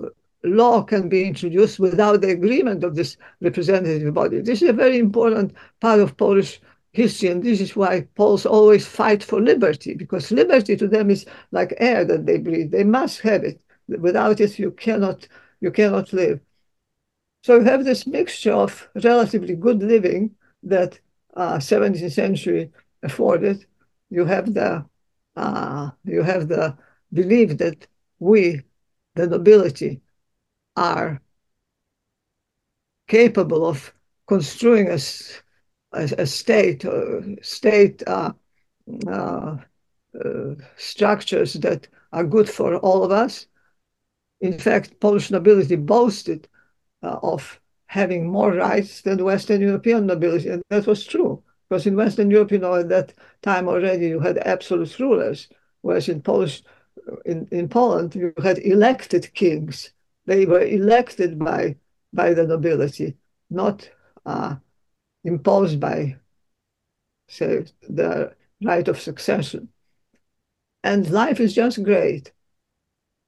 law can be introduced without the agreement of this representative body. This is a very important part of Polish history, and this is why Poles always fight for liberty, because liberty to them is like air that they breathe. They must have it. Without it, you cannot you cannot live. So you have this mixture of relatively good living that uh, 17th century afforded. You have the uh, you have the belief that we the nobility are capable of construing a, a, a state, uh, state uh, uh, uh, structures that are good for all of us. in fact, Polish nobility boasted uh, of having more rights than Western European nobility, and that was true. Because in Western Europe, you know, at that time already you had absolute rulers, whereas in Polish, in, in Poland, you had elected kings. They were elected by by the nobility, not uh, imposed by, say, the right of succession. And life is just great.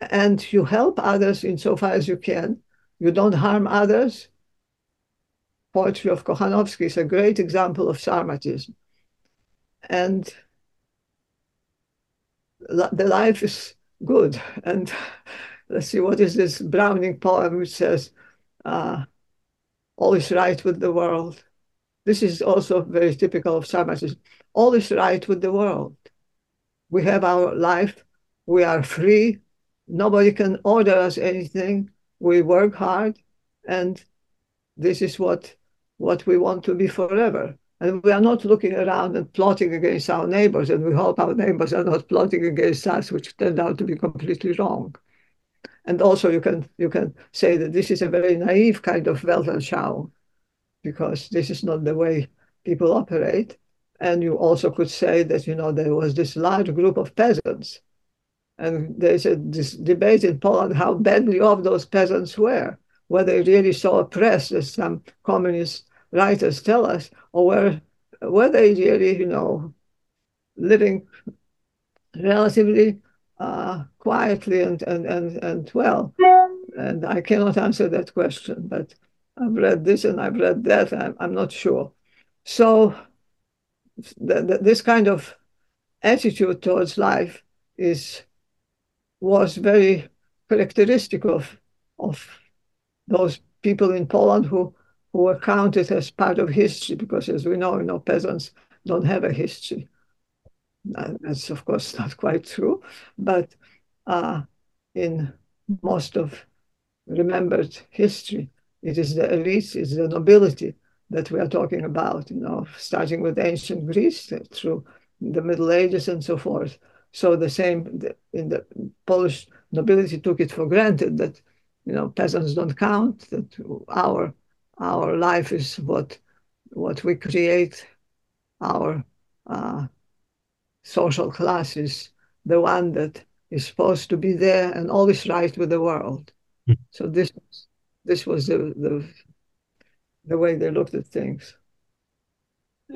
And you help others insofar as you can. You don't harm others. Poetry of Kochanowski is a great example of Sarmatism. And the life is good. And let's see, what is this Browning poem which says, uh, all is right with the world. This is also very typical of Sarmatism. All is right with the world. We have our life. We are free. Nobody can order us anything. We work hard, and this is what what we want to be forever. And we are not looking around and plotting against our neighbors, and we hope our neighbors are not plotting against us, which turned out to be completely wrong. And also, you can you can say that this is a very naive kind of Weltanschauung, because this is not the way people operate. And you also could say that you know there was this large group of peasants, and there's a this debate in Poland how badly off those peasants were, whether they really so oppressed as some communist writers tell us, or were were they really you know living relatively uh, quietly and, and, and, and well? And I cannot answer that question, but I've read this and I've read that. I'm, I'm not sure. So the, the, this kind of attitude towards life is was very characteristic of of those people in Poland who were counted as part of history because, as we know, you know, peasants don't have a history. That's of course <laughs> not quite true, but uh, in most of remembered history, it is the elites, it's the nobility that we are talking about, you know, starting with ancient Greece through the Middle Ages and so forth. So the same in the Polish nobility took it for granted that, you know, peasants don't count, that our our life is what what we create, our uh, social class is the one that is supposed to be there and always right with the world. Mm. So this this was the, the the way they looked at things.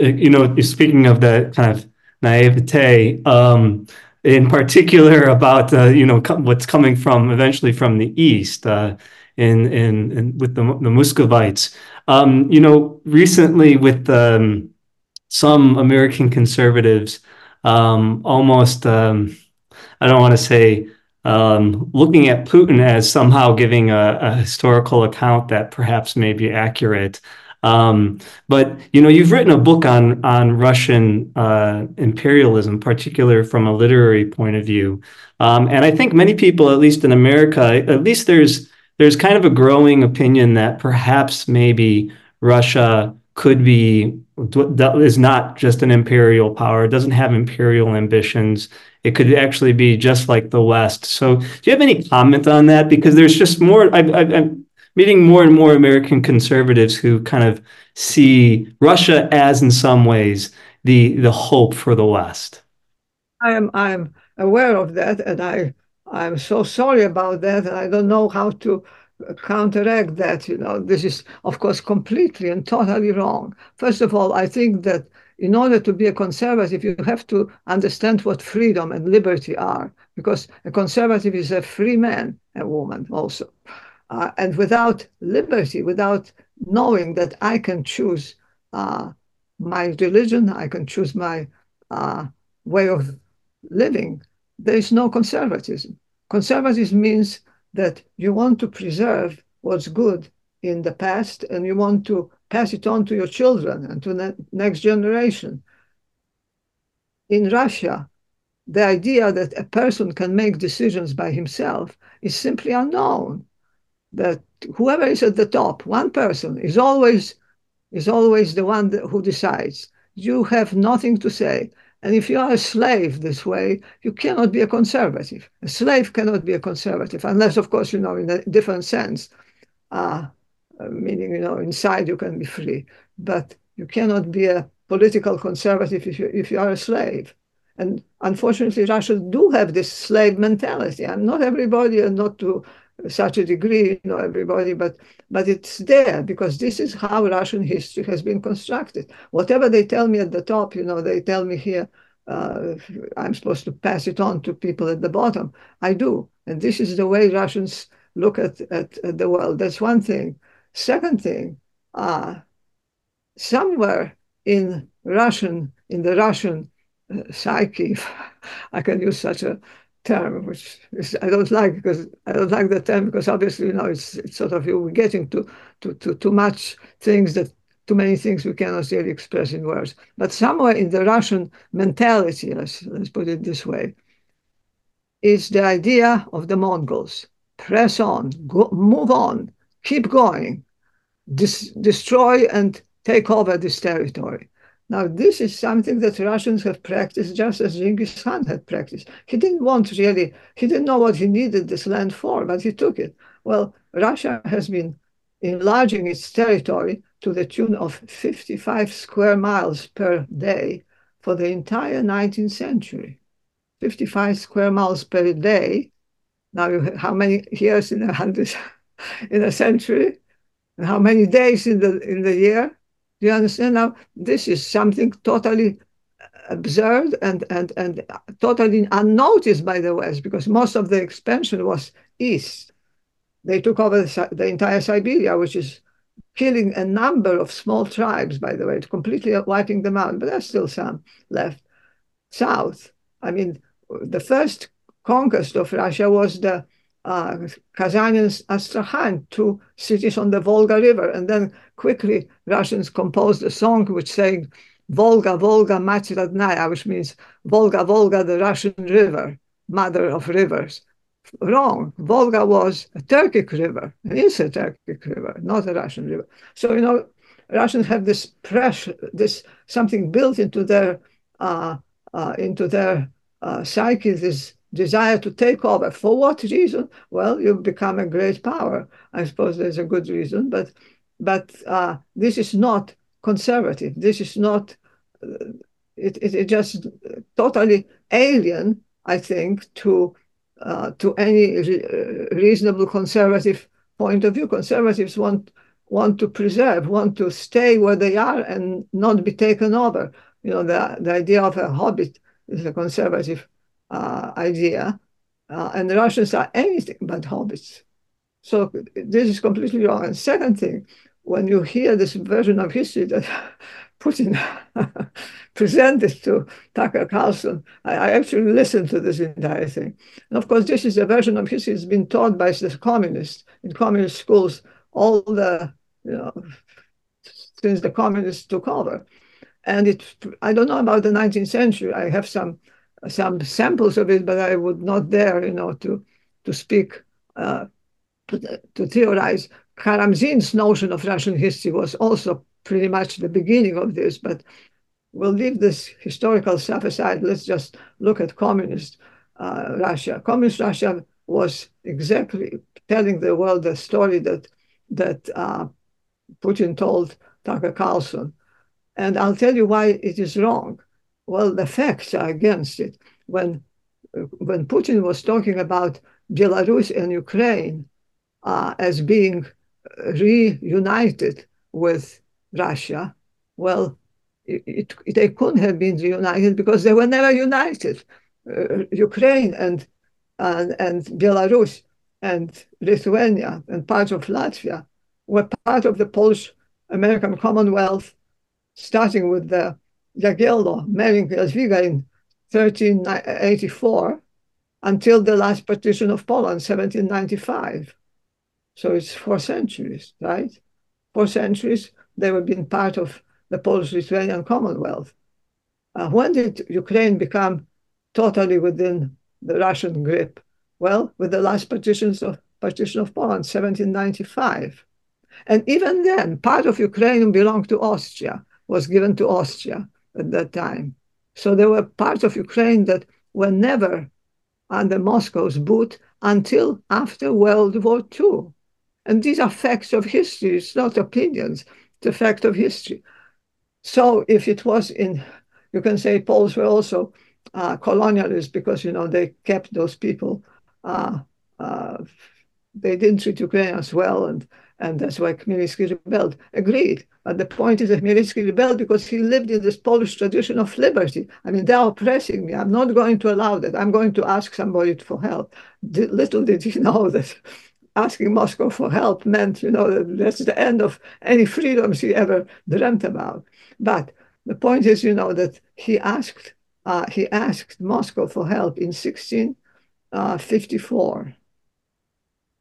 Uh, you know, speaking of that kind of naivete, um, in particular about uh, you know what's coming from eventually from the east, uh, in, in, in with the the Muscovites. Um, you know, recently with um, some American conservatives, um, almost um, I don't want to say um, looking at Putin as somehow giving a, a, historical account that perhaps may be accurate. Um, but you know, you've written a book on on Russian uh, imperialism, particularly from a literary point of view, and I think many people, at least in America, at least there's there's kind of a growing opinion that perhaps maybe Russia could be is not just an imperial power. It doesn't have imperial ambitions. It could actually be just like the West. So, do you have any comment on that? Because there's just more. I, I, I'm meeting more and more American conservatives who kind of see Russia as, in some ways, the the hope for the West. I am I'm aware of that, and I I'm so sorry about that, and I don't know how to counteract that. You know, this is of course completely and totally wrong. First of all, I think that in order to be a conservative, you have to understand what freedom and liberty are, because a conservative is a free man, a woman also. Uh, and without liberty, without knowing that I can choose uh, my religion, I can choose my uh, way of living, there is no conservatism. Conservatism means that you want to preserve what's good in the past and you want to pass it on to your children and to the next generation. In Russia, the idea that a person can make decisions by himself is simply unknown. That whoever is at the top, one person, is always is always the one who decides. You have nothing to say. And if you are a slave this way, you cannot be a conservative. A slave cannot be a conservative, unless, of course, you know, in a different sense, uh, meaning, you know, inside you can be free. But you cannot be a political conservative if you, if you are a slave. And unfortunately, Russians do have this slave mentality. And not everybody, and not to such a degree, you know, everybody, but but it's there because this is how Russian history has been constructed. Whatever they tell me at the top, you know, they tell me here, uh, I'm supposed to pass it on to people at the bottom. I do, and this is the way Russians look at at, at the world. That's one thing. Second thing, uh, somewhere in Russian, in the Russian uh, psyche, <laughs> I can use such a term, which is, I don't like because I don't like the term because obviously you know it's, it's sort of you're getting to, to to too much things that too many things we cannot really express in words. But somewhere in the Russian mentality, let's let's put it this way, is the idea of the Mongols: press on, go, move on, keep going, dis, destroy and take over this territory. Now, this is something that Russians have practiced just as Genghis Khan had practiced. He didn't want really, he didn't know what he needed this land for, but he took it. Well, Russia has been enlarging its territory to the tune of 55 square miles per day for the entire 19th century. 55 square miles per day. Now, how many years in a hundred, <laughs> in a century? And how many days in the in the year? Do you understand now? This is something totally absurd and, and, and totally unnoticed by the West because most of the expansion was east. They took over the, the entire Siberia, which is killing a number of small tribes, by the way, completely wiping them out, but there's still some left. South, I mean, the first conquest of Russia was the uh, Kazan and Astrakhan, two cities on the Volga River. And then quickly Russians composed a song which saying, Volga, Volga, Mati Radnaya, which means Volga, Volga, the Russian river, mother of rivers. Wrong. Volga was a Turkic river, and it's a Turkic river, not a Russian river. So, you know, Russians have this pressure, this something built into their, uh, uh, into their uh, psyche, this desire to take over. For what reason? Well, you become a great power. I suppose there's a good reason, but but uh, this is not conservative. This is not. Uh, it, it, it just totally alien, I think, to uh, to any re uh, reasonable conservative point of view. Conservatives want want to preserve, want to stay where they are and not be taken over. You know, the the idea of a hobbit is a conservative uh, idea, uh, and the Russians are anything but hobbits. So this is completely wrong. And second thing, when you hear this version of history that <laughs> Putin <laughs> presented to Tucker Carlson, I, I, actually listened to this entire thing. And of course, this is a version of history that's been taught by the communists in communist schools all the, you know, since the communists took over. And it, I don't know about the 19th century. I have some some samples of it, but I would not dare, you know, to to speak uh, to, to theorize. Karamzin's notion of Russian history was also pretty much the beginning of this, but we'll leave this historical stuff aside. Let's just look at communist uh, Russia. Communist Russia was exactly telling the world the story that that uh, Putin told Tucker Carlson, and I'll tell you why it is wrong well, the facts are against it. When when Putin was talking about Belarus and Ukraine uh, as being reunited with Russia, well, it, it, they couldn't have been reunited because they were never united. Uh, Ukraine and, and and Belarus and Lithuania and parts of Latvia were part of the Polish American Commonwealth, starting with the Jagiello marrying Jadwiga in 1384 until the last partition of Poland, 1795. So it's four centuries, right? Four centuries, they were being part of the Polish-Lithuanian Commonwealth. Uh, when did Ukraine become totally within the Russian grip? Well, with the last partitions of, partition of Poland, 1795. And even then, part of Ukraine belonged to Austria, was given to Austria at that time. So there were parts of Ukraine that were never under Moscow's boot until after World War II. And these are facts of history, it's not opinions, it's a fact of history. So if it was in, you can say Poles were also uh, colonialists because, you know, they kept those people, uh, uh, they didn't treat Ukrainians well, and, and that's why Khmelnytsky rebelled. Agreed. But the point is that Khmelnytsky rebelled because he lived in this Polish tradition of liberty. I mean, they're oppressing me. I'm not going to allow that. I'm going to ask somebody for help. Little did he <laughs> know that asking Moscow for help meant, you know, that that's the end of any freedoms he ever dreamt about. But the point is, you know, that he asked uh, he asked Moscow for help in 1654. Uh,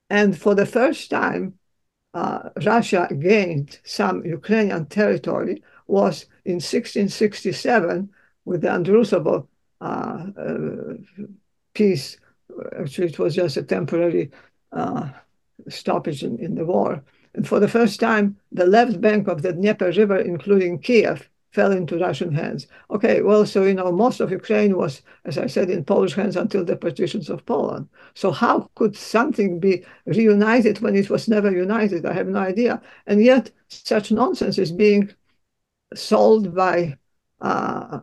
and for the first time, uh, Russia gained some Ukrainian territory was in 1667 with the Andrusovo uh, uh, peace. Actually, it was just a temporary uh, stoppage in, in the war. And for the first time, the left bank of the Dnieper River, including Kiev, fell into Russian hands. Okay, well, so, you know, most of Ukraine was, as I said, in Polish hands until the partitions of Poland. So how could something be reunited when it was never united? I have no idea. And yet such nonsense is being sold by, uh,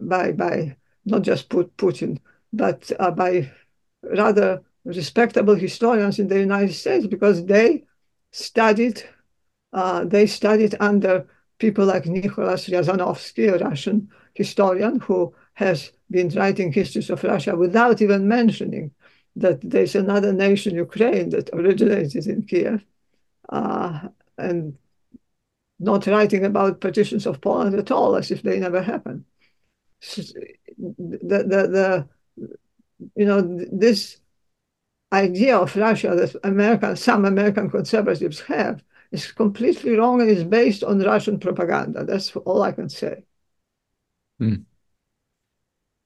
by, by not just Putin, but uh, by rather respectable historians in the United States because they studied, uh, they studied under people like Nicholas Riazanovsky, a Russian historian who has been writing histories of Russia without even mentioning that there's another nation, Ukraine, that originated in Kiev, uh, and not writing about partitions of Poland at all, as if they never happened. The, the, the, you know, this idea of Russia that American, some American conservatives have is completely wrong and is based on Russian propaganda. That's all I can say. Hmm.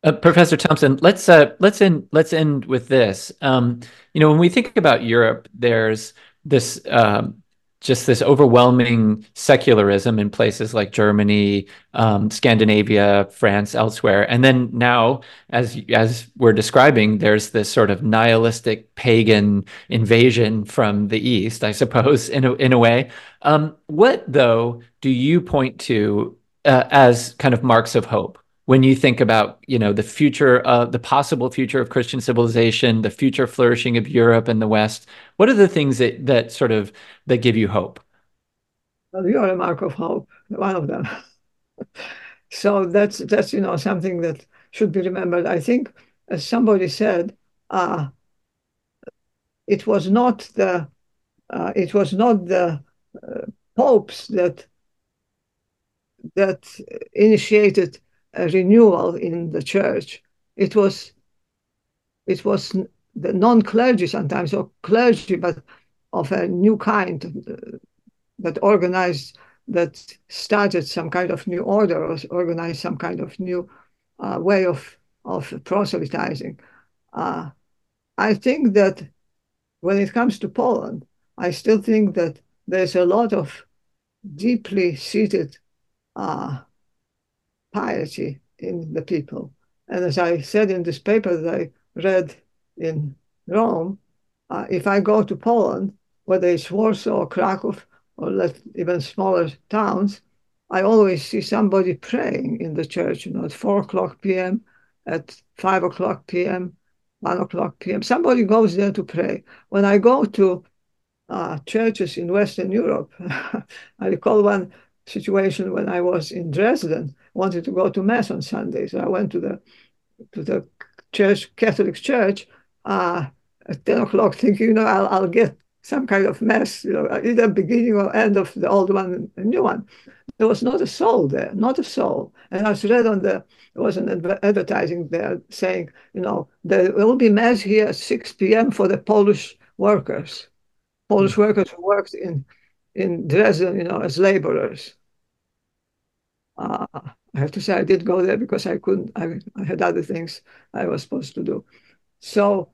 Uh, Professor Thompson, let's uh, let's end let's end with this. Um, you know, when we think about Europe, there's this um, just this overwhelming secularism in places like Germany, um, Scandinavia, France, elsewhere, and then now, as as we're describing, there's this sort of nihilistic pagan invasion from the east, I suppose, in a, in a way. Um, what though do you point to uh, as kind of marks of hope? When you think about you know the future uh, the possible future of christian civilization the future flourishing of europe and the west what are the things that that sort of that give you hope? Well, you are a mark of hope one of them. <laughs> So that's that's you know something that should be remembered. I think as somebody said uh, it was not the uh, it was not the uh, popes that that initiated renewal in the church. It was it was the non-clergy sometimes or clergy, but of a new kind uh, that organized that started some kind of new order or organized some kind of new uh, way of of proselytizing. Uh, I think that when it comes to Poland, I still think that there's a lot of deeply seated uh, piety in the people. And as I said in this paper that I read in Rome, uh, if I go to Poland, whether it's Warsaw or Krakow or even smaller towns, I always see somebody praying in the church, you know, at four o'clock p.m., at five o'clock p.m., one o'clock p.m. Somebody goes there to pray. When I go to uh, churches in Western Europe, <laughs> I recall one situation when I was in Dresden, wanted to go to mass on Sunday, so I went to the to the church, Catholic church, uh, at ten o'clock, thinking, you know, I'll, I'll get some kind of mass, you know, either beginning or end of the old one and new one. There was not a soul there, not a soul. And I was read on the, there was an advertising there saying, you know, there will be mass here at 6 p.m. for the Polish workers, Polish mm-hmm. workers who worked in in Dresden, you know, as laborers. Uh, I have to say I did go there because I couldn't. I, I had other things I was supposed to do. So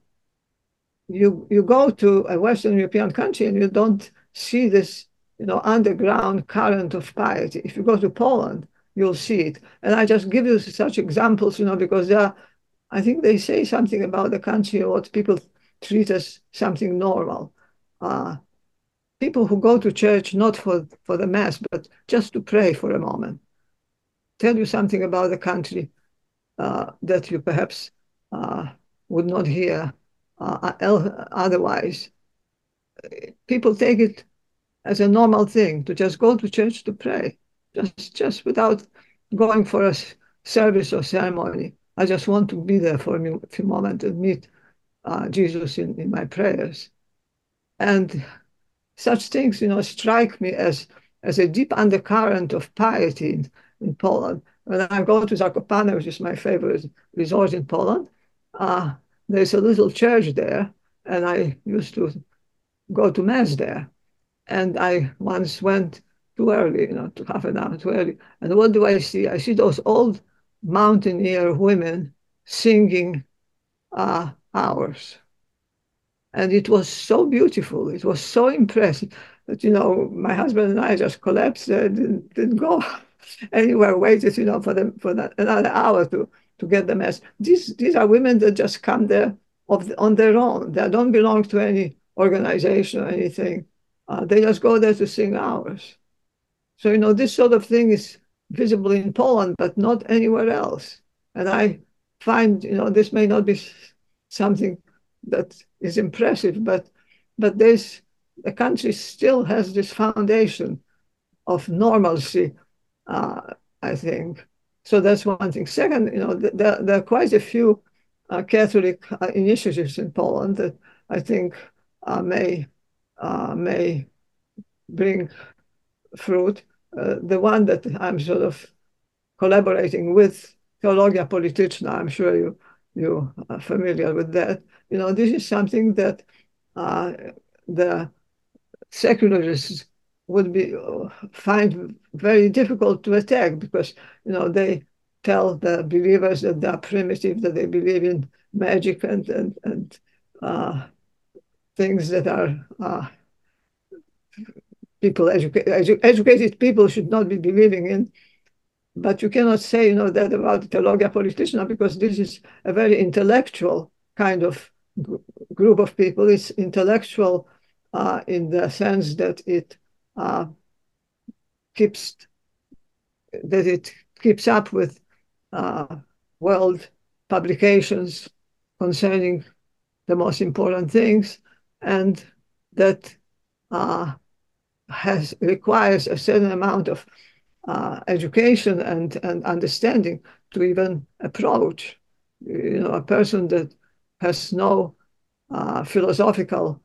you you go to a Western European country and you don't see this, you know, underground current of piety. If you go to Poland, you'll see it. And I just give you such examples, you know, because they are, I think they say something about the country or what people treat as something normal. Uh, people who go to church not for, for the mass, but just to pray for a moment, tell you something about the country uh, that you perhaps uh, would not hear uh, otherwise. People take it as a normal thing to just go to church to pray, just just without going for a service or ceremony. I just want to be there for a few moments and meet uh, Jesus in, in my prayers. And such things, you know, strike me as, as a deep undercurrent of piety in, Poland. When I go to Zakopane, which is my favorite resort in Poland, uh, there's a little church there, and I used to go to mass there. And I once went too early, you know, to half an hour too early. And what do I see? I see those old mountaineer women singing uh, hours. And it was so beautiful. It was so impressive that, you know, my husband and I just collapsed and didn't, didn't go <laughs> anywhere, waited, you know, for them for that, another hour to, to get the mass. These, these are women that just come there of, on their own. They don't belong to any organization or anything. Uh, they just go there to sing hours. So, you know, this sort of thing is visible in Poland, but not anywhere else. And I find, you know, this may not be something that is impressive, but but there's the country still has this foundation of normalcy, uh, I think. So that's one thing. Second, you know, there, there are quite a few uh, Catholic uh, initiatives in Poland that I think uh, may uh, may bring fruit. Uh, the one that I'm sort of collaborating with Teologia Polityczna, I'm sure you you are familiar with that. You know, this is something that uh, the secularists would be find very difficult to attack because you know they tell the believers that they are primitive, that they believe in magic and and and uh, things that are uh, people educa- edu- educated people should not be believing in. But you cannot say, you know, that about Teologia Polityczna because this is a very intellectual kind of group of people. It's intellectual uh, in the sense that it uh, keeps that it keeps up with uh, world publications concerning the most important things, and that uh, has requires a certain amount of uh, education and, and understanding to even approach. You know, a person that has no uh, philosophical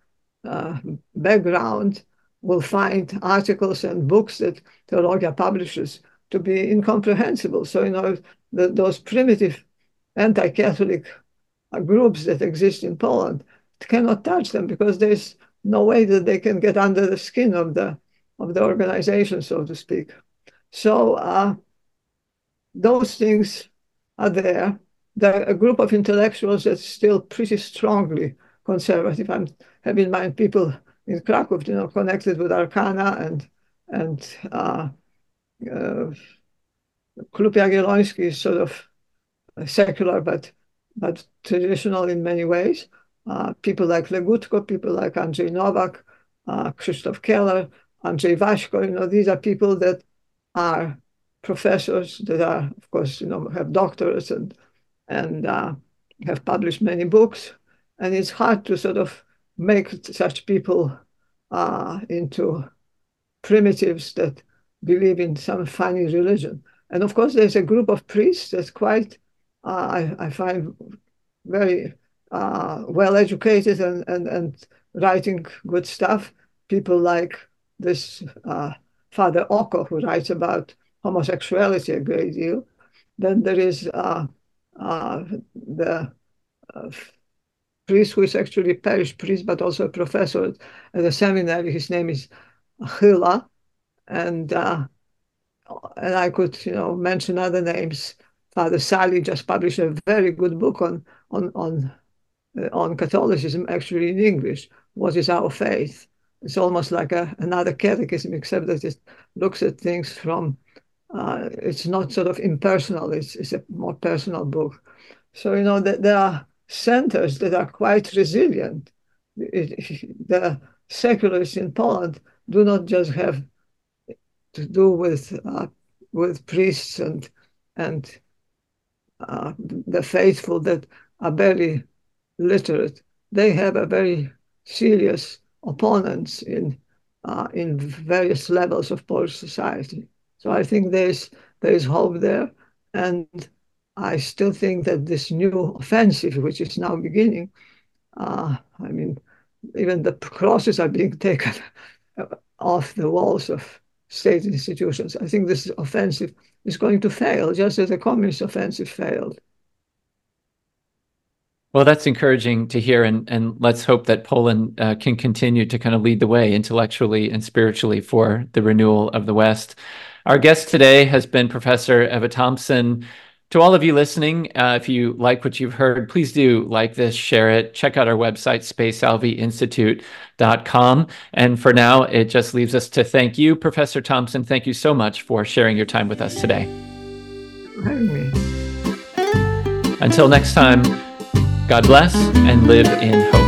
uh, background will find articles and books that Teologia publishes to be incomprehensible. So, you know, the, those primitive anti-Catholic uh, groups that exist in Poland cannot touch them because there's no way that they can get under the skin of the of the organization, so to speak. So uh, those things are there. There are a group of intellectuals that's still pretty strongly conservative. I have in mind people in Krakow, you know, connected with Arcana and and uh, uh, Klub Jagielloński is sort of secular but but traditional in many ways. Uh, people like Legutko, people like Andrzej Nowak, uh, Krzysztof Koehler, Andrzej Waśko, you know, these are people that are professors that are, of course, you know, have doctorates and and uh, have published many books, and it's hard to sort of make such people uh, into primitives that believe in some funny religion. And of course, there's a group of priests that's quite, uh, I, I, find, very uh, well educated and, and, and writing good stuff. People like this uh, Father Oko, who writes about homosexuality a great deal. Then there is uh, uh, the uh, priest who is actually a parish priest, but also a professor at the seminary. His name is Chyla. And, uh, and I could, you know, mention other names. Father Salij just published a very good book on, on, on, uh, on Catholicism, actually in English. What is our faith? It's almost like a, another catechism, except that it looks at things from uh, it's not sort of impersonal. It's, it's a more personal book. So you know that there are centers that are quite resilient. It, <laughs> the secularists in Poland do not just have to do with uh, with priests and and uh, the faithful that are barely literate. They have a very serious opponents in uh, in various levels of Polish society. So I think there's there's hope there, and I still think that this new offensive, which is now beginning, uh, I mean, even the crosses are being <laughs> taken off the walls of state institutions. I think this offensive is going to fail, just as the communist offensive failed. Well, that's encouraging to hear, and and let's hope that Poland uh, can continue to kind of lead the way intellectually and spiritually for the renewal of the West. Our guest today has been Professor Ewa Thompson. To all of you listening, uh, if you like what you've heard, please do like this, share it, check out our website, spacesalviinstitute.com. And for now, it just leaves us to thank you, Professor Thompson. Thank you so much for sharing your time with us today. Until next time, God bless and live in hope.